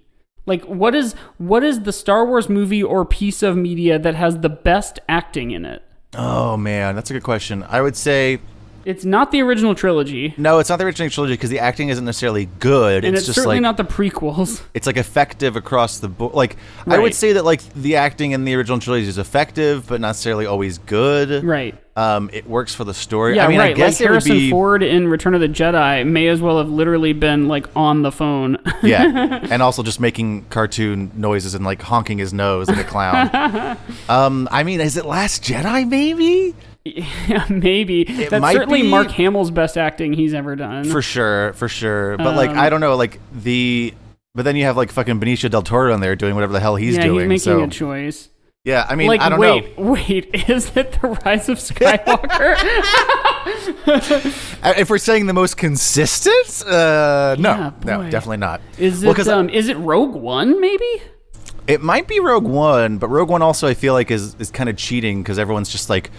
Like what is what is the Star Wars movie or piece of media that has the best acting in it? Oh man, that's a good question. I would say It's not the original trilogy, no. It's not the original trilogy because the acting isn't necessarily good. and it's, it's, just certainly like not the prequels. it's like effective across the board. Like I would say that like the acting in the original trilogy is effective, but not necessarily always good. Right. Um, it works for the story. Yeah, I mean, right. I guess like it would Harrison be Ford in Return of the Jedi may as well have literally been like on the phone. yeah, and also just making cartoon noises and like honking his nose like a clown. um, I mean, is it Last Jedi? Maybe yeah, maybe. That's might certainly be- Mark Hamill's best acting he's ever done. for sure, for sure. But like, Um, I don't know, like the. But then you have like fucking Benicio del Toro in there doing whatever the hell he's yeah, doing. he's making so a choice. yeah, I mean, like, I don't wait, know. wait, wait, is it the Rise of Skywalker? Uh, If we're saying the most consistent, uh, no, Yeah, no, definitely not. is it um, is it Rogue One? Maybe. It might be Rogue One, but Rogue One also I feel like is is kind of cheating because everyone's just like,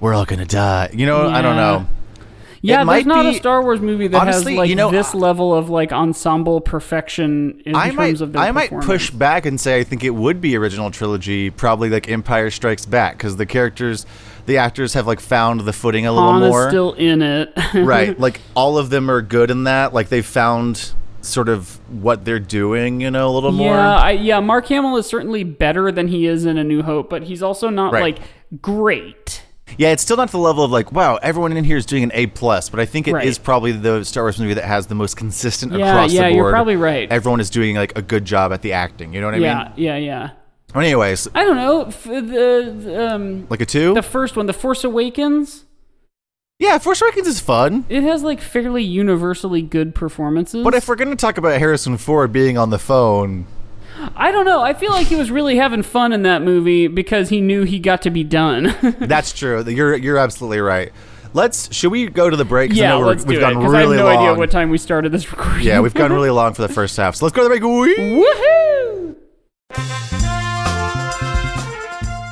we're all gonna die. You know, I don't know. Yeah, might there's not a Star Wars movie that Honestly, has like you know, this level of like ensemble perfection in I terms might, of their I might push back and say I think it would be original trilogy, probably like Empire Strikes Back, because the characters, the actors have like found the footing a little Han more. still in it. right, like all of them are good in that. Like they've found sort of what they're doing, you know, a little more. Yeah, I, yeah. Mark Hamill is certainly better than he is in A New Hope, but he's also not Right. like great. Yeah, it's still not the level of like, wow, everyone in here is doing an A plus, but I think it is Right. probably the Star Wars movie that has the most consistent Yeah, across yeah, the board. Yeah, you're probably right. Everyone is doing like a good job at the acting. You know what I yeah, mean? yeah, yeah. Yeah. Anyways, I don't know. F- the, the um like a two. the first one, The Force Awakens, yeah, Force Awakens is fun. it has like fairly universally good performances. But if we're gonna talk about Harrison Ford being on the phone, I don't know. I feel like he was really having fun in that movie because he knew he got to be done. that's true. You're you're absolutely right. Let's should we go to the break? yeah, let's do we've it because I have no long. idea what time we started this recording. yeah, we've gone really long for the first half. So let's go to the break. Whee! Woohoo!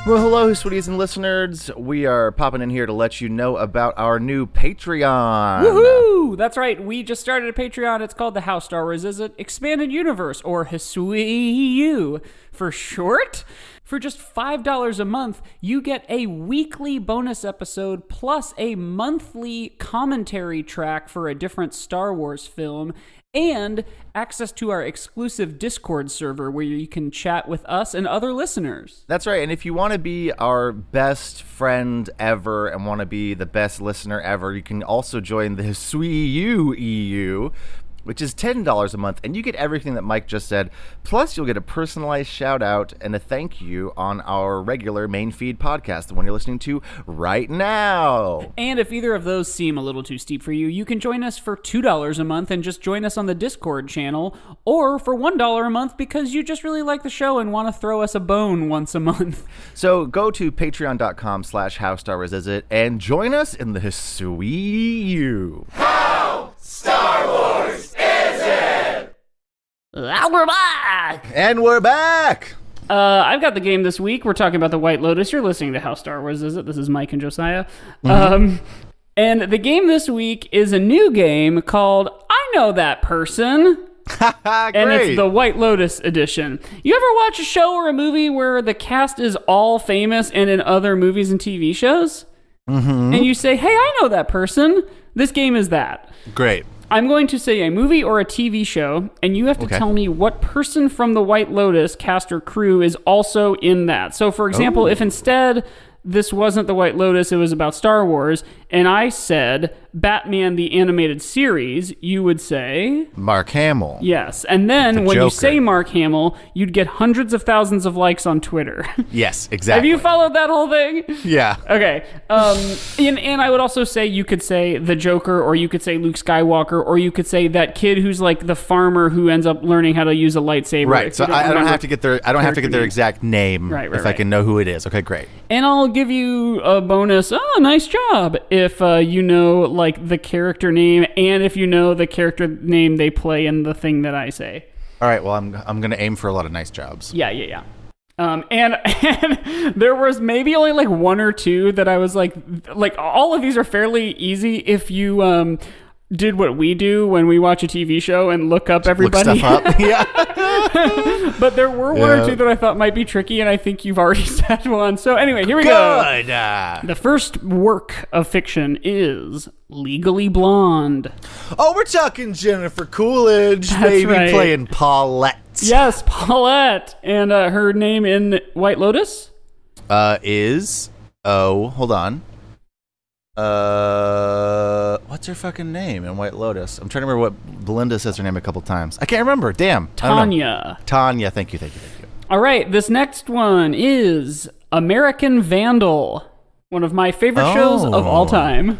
Well, hello, sweeties and listeners. We are popping in here to let you know about our new Patreon. Woohoo! That's right. We just started a Patreon. It's called the How Star Wars Is It Expanded Universe or HSUU for short. For just $5 a month, you get a weekly bonus episode plus a monthly commentary track for a different Star Wars film and access to our exclusive Discord server where you can chat with us and other listeners. That's right. And if you want to be our best friend ever and want to be the best listener ever, you can also join the SWEU EU, which is $10 a month. And you get everything that Mike just said. Plus, you'll get a personalized shout out and a thank you on our regular main feed podcast, the one you're listening to right now. And if either of those seem a little too steep for you, you can join us for $2 a month and just join us on the Discord channel, or for $1 a month because you just really like the show and want to throw us a bone once a month. So go to patreon.com slash how Star Wars is it and join us in the SWEU. And we're back! And we're back. Uh, I've got the game this week. We're talking about the White Lotus. You're listening to How Star Wars Is It? This is Mike and Josiah. Um, and the game this week is a new game called I Know That Person. Great. and it's the White Lotus edition. You ever watch a show or a movie where the cast is all famous and in other movies and TV shows? Mm-hmm. And you say, "Hey, I know that person. This game is that. Great. I'm going to say a movie or a TV show, and you have to Okay. tell me what person from the White Lotus cast or crew is also in that. So, for example, oh. if instead this wasn't the White Lotus, it was about Star Wars, and I said Batman the Animated Series, you would say Mark Hamill. yes. And then The when you say Mark Hamill, you'd get hundreds of thousands of likes on Twitter. Yes, exactly. have you followed that whole thing? yeah. Okay. Um, and, and I would also say you could say the Joker, or you could say Luke Skywalker, or you could say that kid who's like the farmer who ends up learning how to use a lightsaber. Right. So I, I don't have to get their I don't have to get their exact name Right, right, if I can know who it is. Okay, great. And I'll give you a bonus. Oh, nice job! If uh, you know like the character name, and if you know the character name they play in the thing that I say. All right. Well, I'm I'm gonna aim for a lot of nice jobs. Yeah, yeah, yeah. Um, and, and there was maybe only like one or two that I was like, like all of these are fairly easy if you um did what we do when we watch a TV show and look up everybody. Look stuff up. yeah. but there were one Yeah. or two that I thought might be tricky, and I think you've already said one. So anyway, here we go. Good. Uh, The first work of fiction is Legally Blonde. oh, we're talking Jennifer Coolidge, baby, right. playing Paulette. Yes, Paulette, and uh, her name in White Lotus. Uh, is oh, hold on. Uh, what's her fucking name in White Lotus? I'm trying to remember what Belinda says her name a couple times. I can't remember. Damn. I don't know. Tanya. Tanya. Thank you. Thank you. Thank you. All right, this next one is American Vandal, one of my favorite shows of all Oh. time.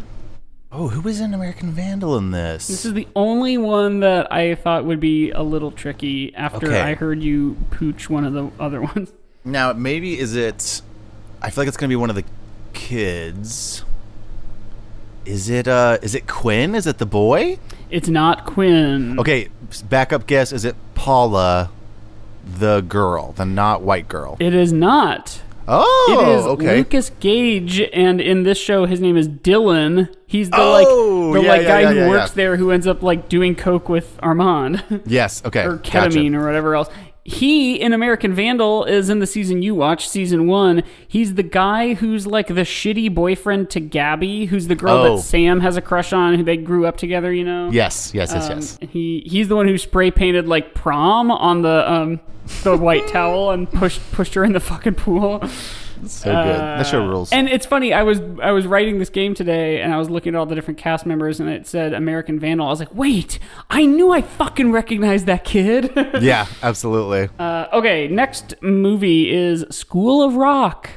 Oh, who was in American Vandal in this? This is the only one that I thought would be a little tricky after Okay. I heard you pooch one of the other ones. Now, maybe is it? I feel like it's gonna be one of the kids. Is it? Uh, is it Quinn? Is it the boy? It's not Quinn. Okay, backup guess. Is it Paula, the girl, the not white girl? It is not. Oh, It is okay. Lucas Gage, and in this show, his name is Dylan. He's the Oh, like the yeah, like yeah, guy yeah, who works there, who ends up like doing coke with Armand. Yes. Okay. or gotcha. ketamine or whatever else. He in American Vandal is in the season you watch, season one. He's the guy who's like the shitty boyfriend to Gabby, who's the girl Oh. that Sam has a crush on, who they grew up together. You know. Yes. Yes. Yes. Um, yes. He he's the one who spray painted like prom on the um the white towel and pushed pushed her in the fucking pool. So good. That show rules. uh, And it's funny. I was I was writing this game today, and I was looking at all the different cast members, and it said American Vandal. I was like, wait, I knew I fucking recognized that kid. yeah. Absolutely. uh, okay, next movie is School of Rock.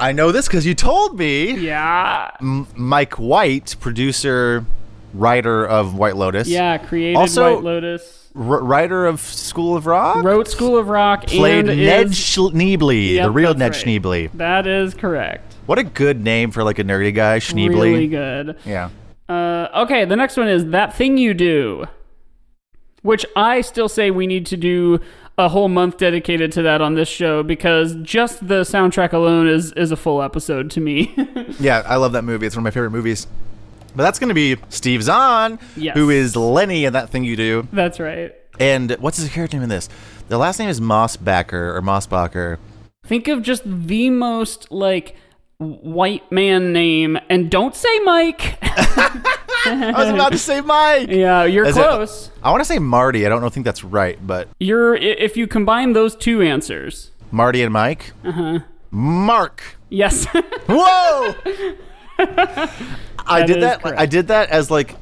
I know this because you told me. Yeah, M- Mike White, producer, writer of White Lotus. yeah. Created Also- White Lotus, writer of School of Rock. wrote School of Rock, Played and Ned is, Schneebly, Yep, the real Ned right. Schneebly. That is correct. What a good name for like a nerdy guy, Schneebly. Really good. Yeah. Uh, okay, the next one is That Thing You Do, which I still say we need to do a whole month dedicated to that on this show because just the soundtrack alone is, is a full episode to me. Yeah, I love that movie. It's one of my favorite movies. But that's going to be Steve Zahn, Yes. who is Lenny in that thing you do. That's right. And what's his character name in this? The last name is Mossbacker or Mossbacher. Think of just the most like white man name and don't say Mike. I was about to say Mike. yeah, you're Is it- close. I want to say Marty. I don't know, think that's right, but You're if you combine those two answers. Marty and Mike. Uh huh. Mark. Yes. Whoa! I That did that. correct. I did that as like,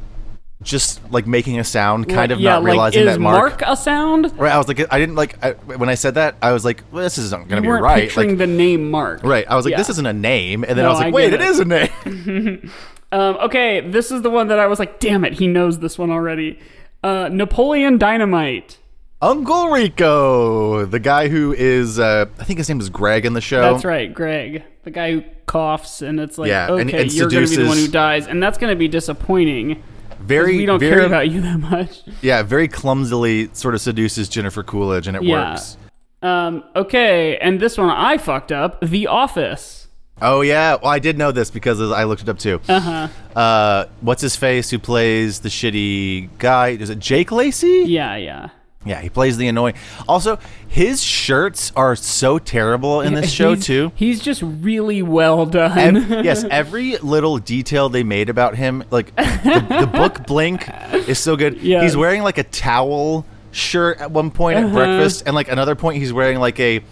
just like making a sound, kind of yeah, not realizing like, is that Mark. Mark a sound? Right. I was like, I didn't like I, when I said that. I was like, well, this isn't going to be right. picturing Like, the name Mark. right. I was like, Yeah. this isn't a name, and then No, I was I like, wait, it it. is a name. Um, okay, this is the one that I was like, damn it, he knows this one already. Uh, Napoleon Dynamite. Uncle Rico, the guy who is, uh, I think his name is Greg in the show. That's right, Greg, the guy who coughs, and it's like, Yeah, okay, and- and you're going to be the one who dies, and that's going to be disappointing. Very, we don't very, care about you that much. yeah, very clumsily sort of seduces Jennifer Coolidge, and it Yeah. works. Um, okay, and this one I fucked up. The Office. Oh yeah, well I did know this because I looked it up too. Uh-huh. Uh, what's his face who plays the shitty guy? Is it Jake Lacy? Yeah, yeah. Yeah, he plays the annoying. Also, his shirts are so terrible in this show He's- too. He's just really well done. Ev- yes, every little detail they made about him, like the, the book Blink, is so good. Yes. He's wearing like a towel shirt at one point Uh-huh. at breakfast, and like another point, he's wearing like a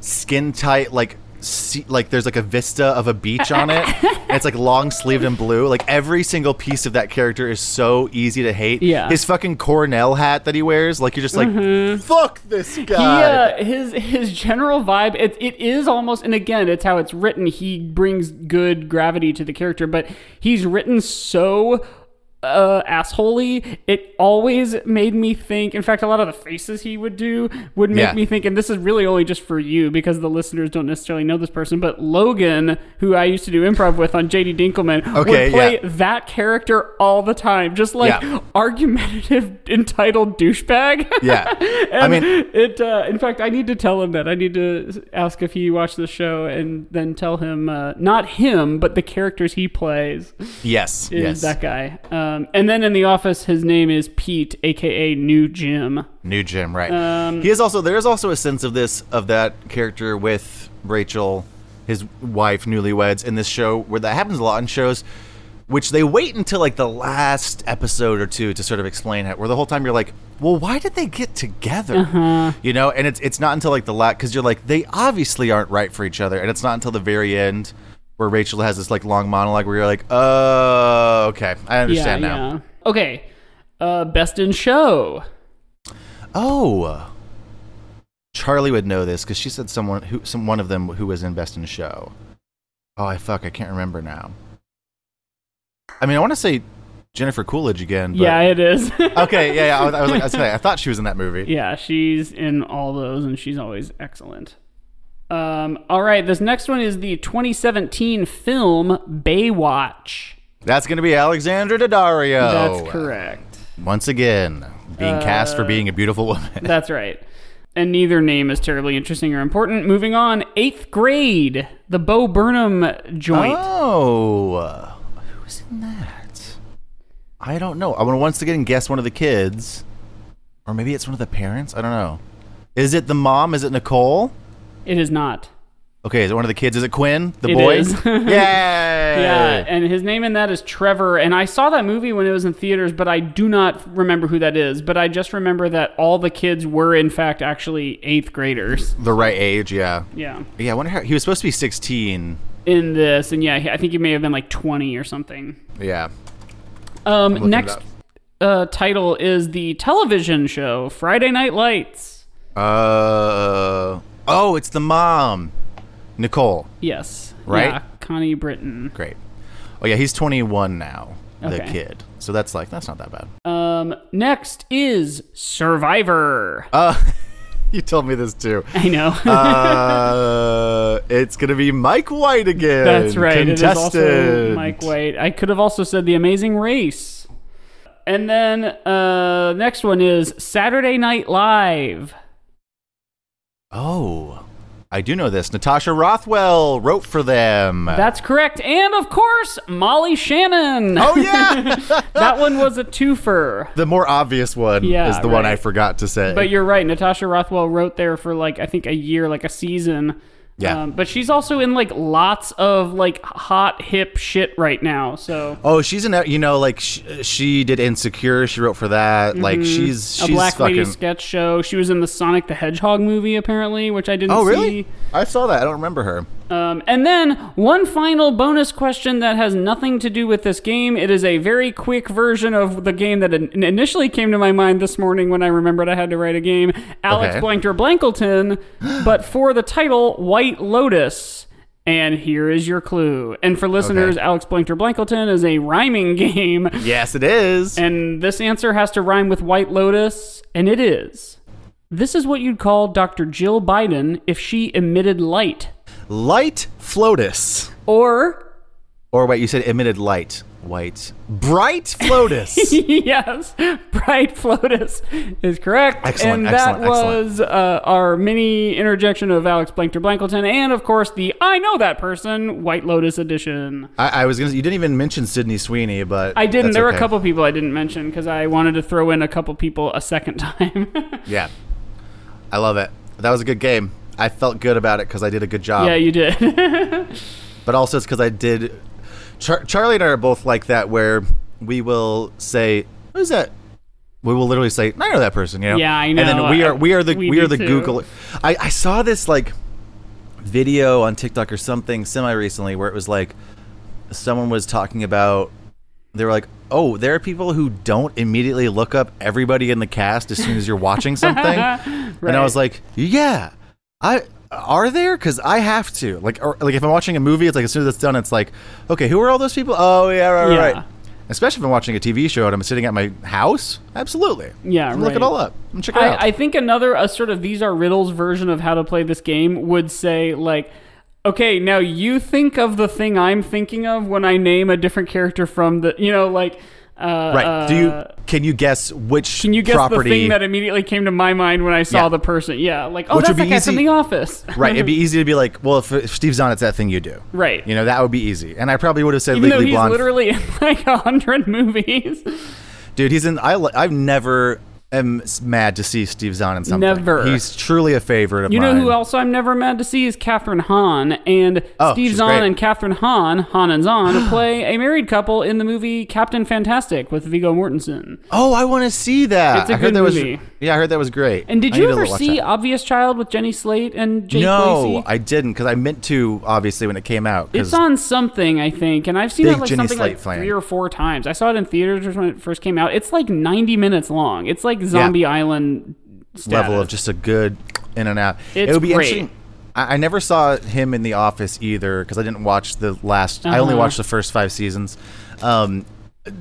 skin tight like. Se- Like there's like a vista of a beach on it, and it's like long sleeved and blue. Like every single piece of that character is so easy to hate. Yeah. his fucking Cornell hat that he wears, like you're just like, fuck this guy. Mm-hmm. He, uh, his his general vibe it, it is almost and again it's how it's written he brings good gravity to the character but he's written so uh assholey it always made me think in fact a lot of the faces he would do would make Yeah. me think and this is really only just for you because the listeners don't necessarily know this person but Logan who I used to do improv with on JD Dinkelman Okay, would play yeah. that character all the time just like Yeah. argumentative entitled douchebag Yeah. I mean- it. Uh, in fact, I need to tell him that. I need to ask if he watched the show, and then tell him uh, not him, but the characters he plays yes, is yes. that guy. Um, and then in the office, his name is Pete, aka New Jim. New Jim, right? Um, he is also there is also a sense of this of that character with Rachel, his wife, newlyweds in this show where that happens a lot in shows, which they wait until like the last episode or two to sort of explain it. Where the whole time you're like, well, why did they get together? Uh-huh. You know, and it's it's not until like the last because you're like they obviously aren't right for each other, and it's not until the very end where Rachel has this like long monologue where you're like, oh, okay, I understand yeah, now. yeah. Okay. Uh, best in show. Oh, Charlie would know this because she said someone who some one of them who was in Best in Show. Oh, I fuck, I can't remember now. I mean, I want to say Jennifer Coolidge again. But, Yeah, it is. Okay, yeah, yeah. I was, I was like, I, was saying, I thought she was in that movie. Yeah, she's in all those, and she's always excellent. Um, all right, this next one is the 2017 film Baywatch. That's gonna be Alexandra Daddario. That's correct. Once again, being cast for being a beautiful woman. That's right. And neither name is terribly interesting or important. Moving on, eighth grade, the Bo Burnham joint. Oh, who's in that? I don't know. I want to once again guess one of the kids, or maybe it's one of the parents. I don't know. Is it the mom? Is it Nicole? It is not. Okay, is it one of the kids? Is it Quinn, the It boy? is. Yay! Yeah, and his name in that is Trevor. And I saw that movie when it was in theaters, but I do not remember who that is. But I just remember that all the kids were, in fact, actually eighth graders. the right age. Yeah. Yeah. Yeah. I wonder how he was supposed to be 16. In this, and yeah, I think he may have been like 20 or something. Yeah. Um, looking it next up. uh, title is the television show Friday Night Lights. Uh. Oh, it's the mom, Nicole. Yes. Right? Yeah, Connie Britton. Great. Oh yeah, he's 21 now. The Okay. kid. So that's like that's not that bad. Um, next is Survivor. Uh, you told me this too. I know. uh, it's gonna be Mike White again. That's right. It is also Contestant. Mike White. I could have also said The Amazing Race. And then uh, next one is Saturday Night Live. Oh, I do know this. Natasha Rothwell wrote for them. That's correct. And of course, Molly Shannon. oh yeah, that one was a twofer. the more obvious one Yeah, is the one I forgot to say. But you're right. Natasha Rothwell wrote there for like I think a year, like a season. Yeah. Um, but she's also in like lots of like hot hip shit right now. So oh, she's in. You know, like sh- she did Insecure. She wrote for that. Like she's Mm-hmm. a Black fucking. Lady sketch show. She was in the Sonic the Hedgehog movie apparently, which I didn't oh see. really? I saw that. I don't remember her. Um, and then one final bonus question that has nothing to do with this game. It is a very quick version of the game that in- initially came to my mind this morning when I remembered I had to write a game. Alex Okay. Blankter Blankleton, but for the title White Lotus. And here is your clue. And for listeners, Okay. Alex Blankter Blankleton is a rhyming game. Yes, it is. And this answer has to rhyme with White Lotus, and it is. This is what you'd call Dr. Jill Biden if she emitted light. Light Flotus. Or Or wait, you said emitted light. White, bright Flotus. yes, Bright Flotus is correct. Excellent, and that excellent, excellent. was uh, our mini interjection of Alex Blankter Blankleton, and of course the I know that person White Lotus edition. I, I was gonna. You didn't even mention Sydney Sweeney, but I didn't. there were a couple people I didn't mention because I wanted to throw in a couple people a second time. Yeah, I love it. That was a good game. I felt good about it because I did a good job. yeah, you did. but also it's because I did. Char- Charlie and I are both like that, where we will say, "Who's that?" We will literally say, "I know that person," you know. Yeah, I know. And then we are we are the we we, are the too. Google. I I saw this like video on TikTok or something semi recently where it was like someone was talking about. They were like, "Oh, there are people who don't immediately look up everybody in the cast as soon as you're watching something," and I was like, "Yeah, I are there because I have to like, or, like if I'm watching a movie, it's like as soon as it's done, it's like, okay, who are all those people? Oh yeah, right, right, Yeah. right. Especially if I'm watching a TV show and I'm sitting at my house, absolutely. Yeah, I'm look it all up. I'm check it out. I, I think another a sort of these are riddles version of how to play this game would say like okay now you think of the thing i'm thinking of when i name a different character from the you know like uh, right? Do you uh, can you guess which can you guess property? the thing that immediately came to my mind when I saw Yeah. the person? Yeah, like oh, Which that's would that be guy from easy- The Office. right, it'd be easy to be like, well, if, if Steve Zahn, it's that thing you do. right. You know, that would be easy. And I probably would have said Even Legally he's Blonde. literally in like a hundred movies. Dude, he's in. I I've never am mad to see Steve Zahn in something. Never. He's truly a favorite of mine. You mine. know who else I'm never mad to see is Kathryn Hahn and Oh, Steve she's Zahn great. and Kathryn Hahn, Hahn and Zahn, play a married couple in the movie Captain Fantastic with Viggo Mortensen. Oh, I want to see that. It's a I heard good that movie. was. Yeah, I heard that was great. And did I you to ever watch see that. Obvious Child with Jenny Slate and Jake No? I didn't because I meant to. Obviously, when it came out, 'cause- It's on something, I think, and I've seen Big it like Jenny something like fan. three or four times. I saw it in theaters when it first came out. It's like 90 minutes long. It's like Zombie Island status. level of just a good in and out. It's it would be great. interesting. I, I never saw him in The Office either because I didn't watch the last. I only Uh-huh. watched the first five seasons. Um,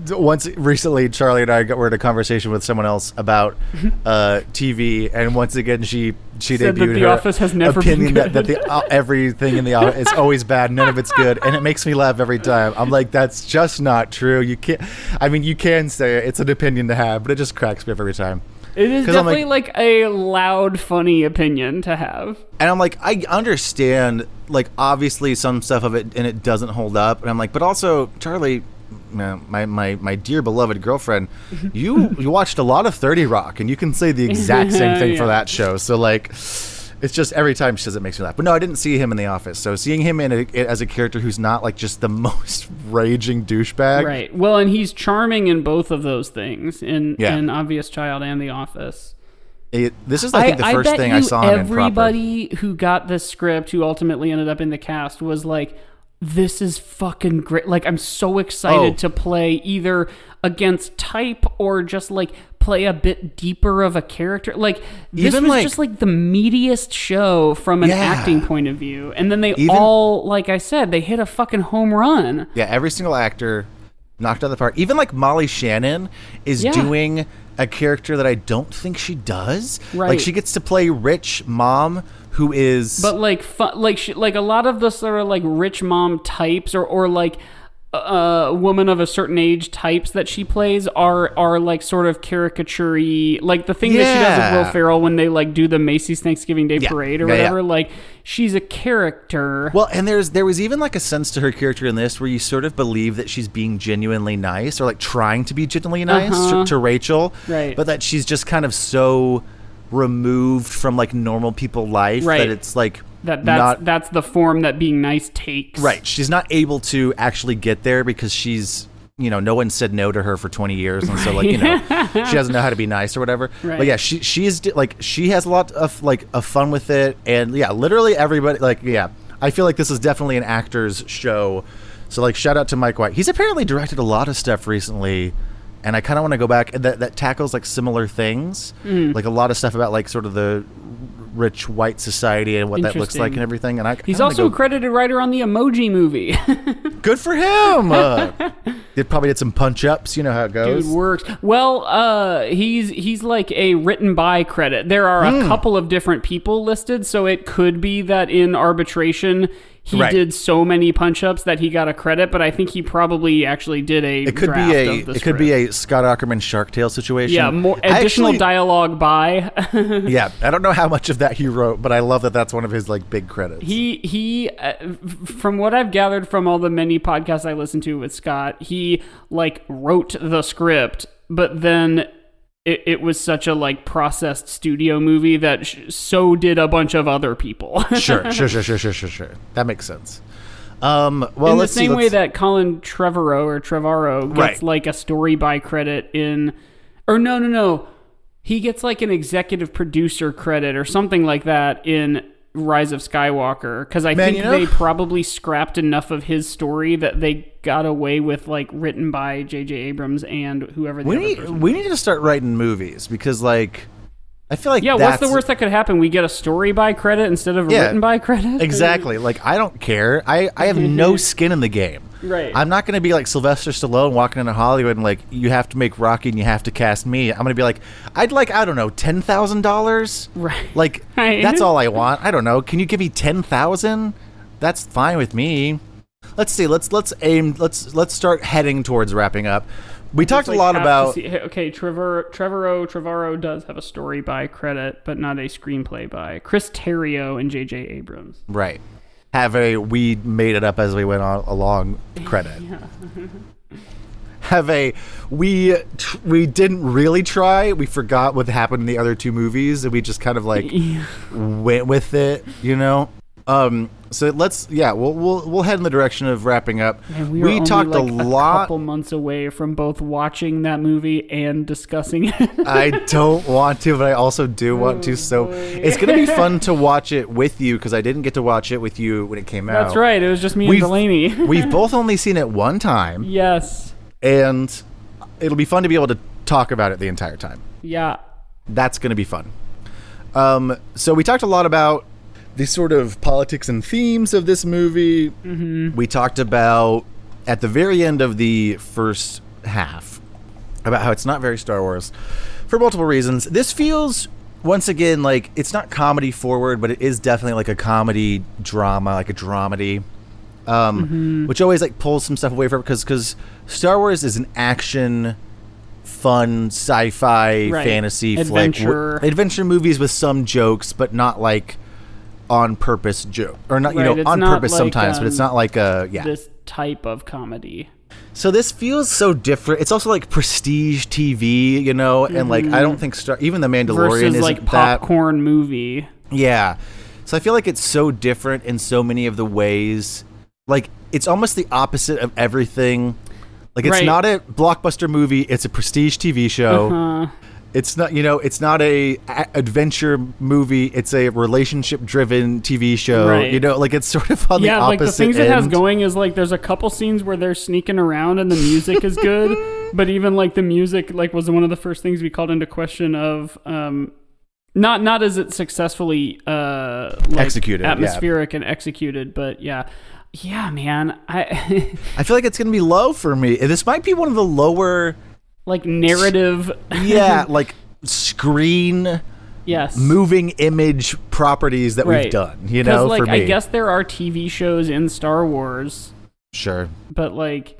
once recently, Charlie and I got, were in a conversation with someone else about uh, TV, and once again, she she Said that debuted The her Office has never been opinion that, that the, uh, everything in the office is always bad, none of it's good, and it makes me laugh every time. I'm like, that's just not true. You can't. I mean, you can say it. It's an opinion to have, but it just cracks me up every time. it is definitely like, a loud, funny opinion to have. And I'm like, I understand, like, obviously some stuff of it and it doesn't hold up. And I'm like, but also, Charlie, my my my, dear beloved girlfriend, you you watched a lot of Thirty Rock, and you can say the exact same thing for that show. So like, it's just every time she says it makes me laugh. But no, I didn't see him in The Office. So seeing him in a, as a character who's not like just the most raging douchebag, Right. Well, and he's charming in both of those things in Yeah. in Obvious Child and The Office. It, this is I think the first bet thing I saw him everybody who got the script who ultimately ended up in the cast was like this is fucking great like i'm so excited Oh. to play either against type or just like play a bit deeper of a character like this Even, was like- just like the meatiest show from an Yeah. acting point of view and then they Even- all like i said they hit a fucking home run Yeah, every single actor knocked out the park. Even like Molly Shannon is Yeah. doing a character that I don't think she does. Right. Like she gets to play rich mom who is but like fun, like she, like a lot of the sort of like rich mom types or or like uh woman of a certain age types that she plays are are like sort of caricature like the thing that she does with Will Ferrell when they like do the Macy's Thanksgiving Day Yeah. parade or Yeah, yeah. whatever like she's a character well, and there's there was even like a sense to her character in this where you sort of believe that she's being genuinely nice or like trying to be genuinely nice Uh-huh. to, to Rachel, Right. But that she's just kind of so removed from like normal people life Right. that it's like that that's not that's the form that being nice takes Right. She's not able to actually get there because she's, you know, no one said no to her for 20 years. And so, like, you know, she doesn't know how to be nice or whatever. Right. But yeah, she, she is, like, she has a lot of, like, of fun with it. And yeah, literally everybody, like, yeah, I feel like this is definitely an actor's show. So, like, shout out to Mike White. He's apparently directed a lot of stuff recently. And I kind of want to go back that, that tackles, like, similar things. Mm. Like, a lot of stuff about, like, sort of the rich white society and what that looks like and everything. And I he's I also a credited writer on the Emoji Movie Good for him. Uh, it probably did some punch ups. You know how it goes. Dude works. Well, uh, he's he's like a written by credit. There are a couple of different people listed, so it could be that in arbitration he Right. did so many punch-ups that he got a credit, but I think he probably actually did a It could draft be a it could be a Scott Aukerman Shark Tale situation. yeah, more additional actually- dialogue by Yeah, I don't know how much of that he wrote, but I love that that's one of his like big credits. He he uh, from what I've gathered from all the many podcasts I listen to with Scott, he like wrote the script, but then it, it was such a like processed studio movie that sh- so did a bunch of other people. sure, sure, sure, sure, sure, sure, sure. That makes sense. Um, well, In the let's see. same way that Colin Trevorrow or Trevorrow gets Right. like a story by credit in, or no, no, no, he gets like an executive producer credit or something like that in Rise of Skywalker because I Man, think you know- they probably scrapped enough of his story that they got away with like written by J.J. Abrams and whoever the we other need we need to start writing movies because like I feel like Yeah, what's the worst that could happen? We get a story by credit instead of a Yeah, written by credit. Exactly. Like I don't care. I I have no skin in the game. Right. I'm not going to be like Sylvester Stallone walking into Hollywood and like you have to make Rocky and you have to cast me. I'm going to be like I'd like I don't know ten thousand dollars. Right. Like Right. that's all I want. I don't know. Can you give me ten thousand? That's fine with me. Let's see. Let's let's aim. Let's let's start heading towards wrapping up. We talked Like, a lot about see- okay, Trevor Trevorrow Trevorrow does have a story by credit, but not a screenplay by Chris Terrio and J.J. Abrams. right. Have a we made it up as we went on along credit. Have a we tr- we didn't really try. We forgot what happened in the other two movies, and we just kind of like went with it, you know. Um. So let's yeah. We'll we'll we'll head in the direction of wrapping up. And we, only, talked like, a lot. A couple months away from both watching that movie and discussing it. I don't want to, but I also do want to. So it's gonna be fun to watch it with you because I didn't get to watch it with you when it came out. That's right. It was just me We've- Delaney. We've both only seen it one time, yes. and it'll be fun to be able to talk about it the entire time. Yeah. That's gonna be fun. Um, so we talked a lot about the sort of politics and themes of this movie. Mm-hmm. We talked about at the very end of the first half about how it's not very Star Wars for multiple reasons. This feels once again like it's not comedy forward, but it is definitely like a comedy drama, like a dramedy. Um, which always like pulls some stuff away from it because because Star Wars is an action, fun sci-fi Right. fantasy Adventure. flick, adventure movies with some jokes, but not like on purpose joke or not you know on purpose like, sometimes, but it's um, not like a yeah. This type of comedy. So this feels so different. It's also like prestige TV, you know, and like I don't think Star even the Mandalorian Mm-hmm. Isn't like that popcorn movie. yeah. So I feel like it's so different in so many of the ways. Like it's almost the opposite of everything. Like it's Right. not a blockbuster movie, it's a prestige TV show. Uh, It's not, you know, it's not a, a- adventure movie. It's a relationship driven TV show. Right. You know, like it's sort of on yeah, the like opposite the things it has going is like there's a couple scenes where they're sneaking around and the music is good, but even like the music like was one of the first things we called into question of um not not as it successfully uh like, Executed, yeah. atmospheric and executed, but yeah. Yeah, man. I I feel like it's going to be low for me. This might be one of the lower, like narrative yeah, like screen yes. moving image properties that Right. we've done. you know, like for me, I guess there are TV shows in Star Wars sure. but like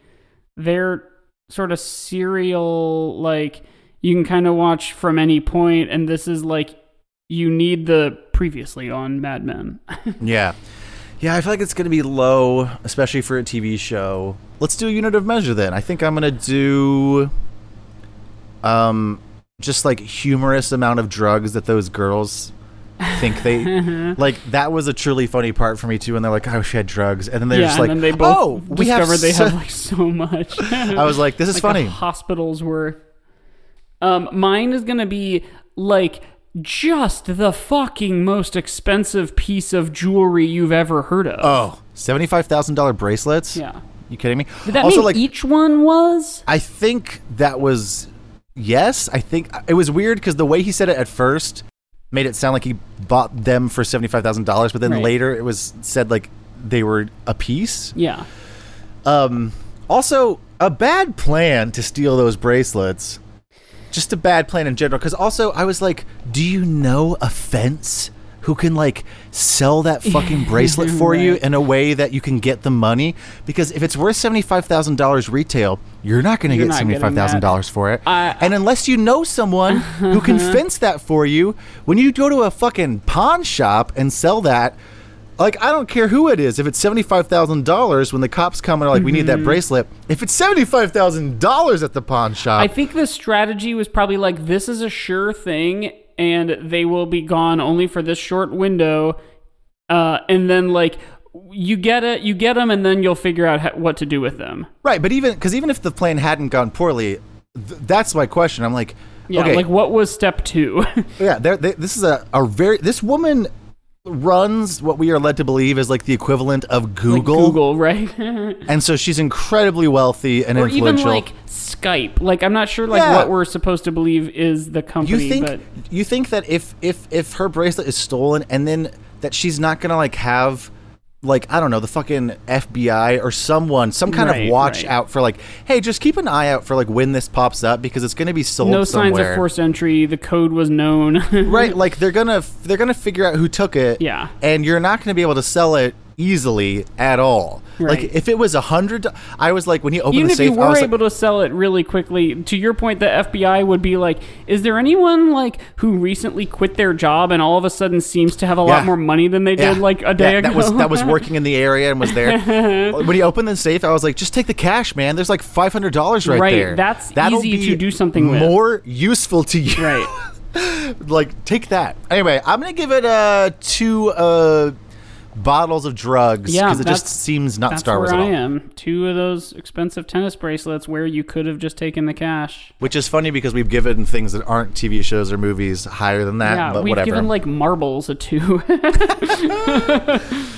they're sort of serial like you can kind of watch from any point and this is like you need the previously on Mad Men. Yeah. Yeah, I feel like it's going to be low, especially for a TV show. Let's do a unit of measure then. I think I'm going to do um just like humorous amount of drugs that those girls think they like that was a truly funny part for me too when they're like, "Oh, she had drugs." And then they're yeah, just like, and they both "Oh, we have discovered they so-" have like so much. I was like, "This is like funny." Hospital's worth. Um, mine is gonna be like just the fucking most expensive piece of jewelry you've ever heard of. Oh, $75,000 bracelets? yeah. You kidding me? Did that also mean like each one was? I think that was yes. I think it was weird because the way he said it at first made it sound like he bought them for seventy five thousand dollars, but then Right. later it was said like they were a piece. Yeah. Um, also, a bad plan to steal those bracelets. Just a bad plan in general. Because also, I was like, do you know a fence who can like sell that fucking bracelet for you in a way that you can get the money because if it's worth $75,000 retail, you're not going to get not getting that. $75,000 for it. I- and unless you know someone who can fence that for you, when you go to a fucking pawn shop and sell that, like I don't care who it is. If it's seventy five thousand dollars, when the cops come and are like, "We need Mm-hmm. that bracelet," if it's seventy five thousand dollars at the pawn shop, I think the strategy was probably like this is a sure thing, and they will be gone only for this short window, uh, and then like you get it, you get them, and then you'll figure out ha- what to do with them. right? But even because even if the plan hadn't gone poorly, th- that's my question. I'm like, Yeah, okay, like what was step two? yeah, they, this is a, a very this woman runs what we are led to believe is like the equivalent of Google, Google, right? and so she's incredibly wealthy and or even influential. like Skype. Like I'm not sure like Yeah. what we're supposed to believe is the company, you think but you think that if if if her bracelet is stolen and then that she's not gonna like have like I don't know the fucking FBI or someone some kind Right, of watch right. out for like hey just keep an eye out for like when this pops up because it's gonna be sold no signs of forced entry. The code was known. right like they're gonna they're gonna figure out who took it Yeah. and you're not gonna be able to sell it easily at all Right. like if it was a hundred I was like when you open Even the if safe you I were able like, to sell it really quickly, to your point, the FBI would be like, "Is there anyone like who recently quit their job and all of a sudden seems to have a lot more money than they did Yeah. like a day Yeah, ago?" That was that was working in the area and was there. when he opened the safe, I was like, just take the cash, man. There's like five hundred dollars right, Right, there. that's That'll easy be to do something with. more useful to you. right. like take that. Anyway, I'm gonna give it a two uh bottles of drugs Yeah, because it just seems not Star Wars where at I am. Two of those expensive tennis bracelets where you could have just taken the cash. Which is funny because we've given things that aren't TV shows or movies higher than that. yeah, but we've whatever. given like marbles a two.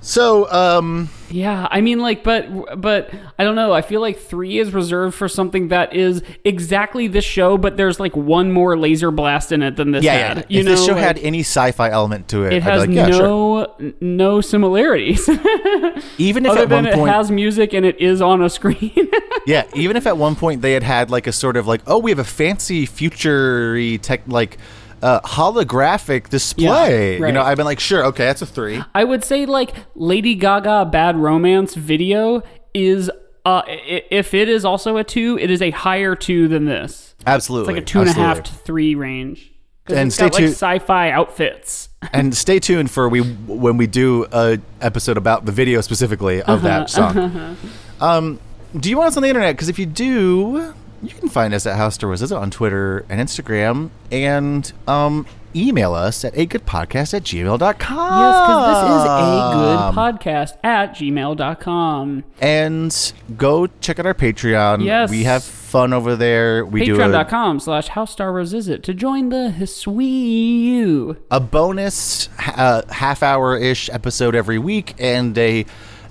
so um Yeah, I mean, like, but but I don't know. I feel like three is reserved for something that is exactly this show, but there's like one more laser blast in it than this yeah, had. yeah. You if know, this show like, had any sci-fi element to it, it I'd has like, yeah, no n- no similarities Even if other at than one it point, has music and it is on a screen. Yeah, even if at one point they had had like a sort of like, oh, we have a fancy future tech like uh, holographic display. Yeah, You know. I've been like, sure, okay, that's a three. I would say like Lady Gaga Bad Romance video is uh if it is also a two, it is a higher two than this. Absolutely, It's like a two and a half absolutely. to three range. And it's stay got like tuned- sci-fi outfits. and stay tuned for we when we do a episode about the video specifically of Uh-huh, that song. Um, do you want us on the internet? Because if you do, you can find us at How Star Wars Is It on Twitter and Instagram, and um, email us at a good podcast at gmail.com. Yes, because this is a good podcast at gmail.com. And go check out our Patreon. Yes. We have fun over there. We do a, Patreon.com slash How Star Wars Is It to join the Hiswee. a bonus uh, half hour ish episode every week and a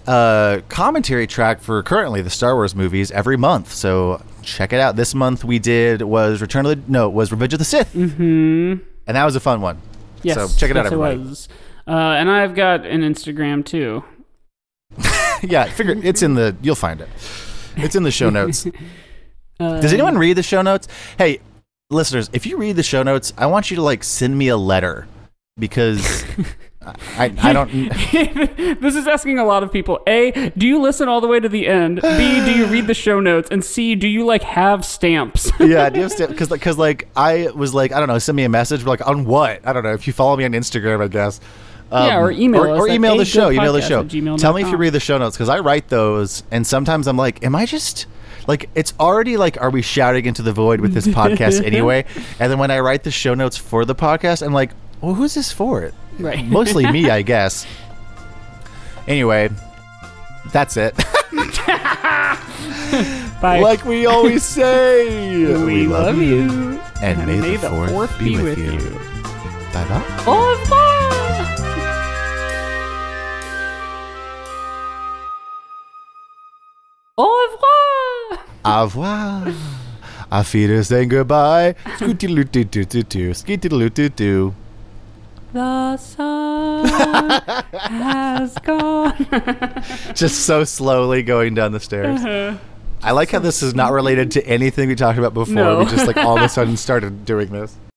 uh, commentary track for currently the Star Wars movies every month. So check it out. This month we did was Return of the no, it was Revenge of the Sith. Mm-hmm. And that was a fun one. Yes, So check it out, yes, everybody. was. Uh, and I've got an Instagram too. yeah, figure it's in the you'll find it. It's in the show notes. Uh, Does anyone read the show notes? Hey, listeners, if you read the show notes, I want you to like send me a letter because I, I don't. this is asking a lot of people. A, do you listen all the way to the end? B, do you read the show notes? And C, do you like have stamps? yeah, do you have because because like I was like I don't know, send me a message like on what I don't know if you follow me on Instagram, I guess. Um, Yeah, or email or, or email the show. Email the show. Tell me if you read the show notes because I write those, and sometimes I'm like, am I just like it's already like, are we shouting into the void with this podcast anyway? And then when I write the show notes for the podcast, I'm like, well, who's this for? Right. Mostly me, I guess. Anyway, that's it. Bye. like we always say, we, love you. And, may, the, fourth, be, with, you. Bye bye. Au revoir. Au revoir. Au revoir. Auf Wiedersehen, goodbye. Skooty-loo-doo-doo-doo-doo. Skooty-loo-doo-doo. The sun has gone. Just so slowly going down the stairs. Uh-huh. I like how this is not related to anything we talked about before. No. We just like all of a sudden started doing this.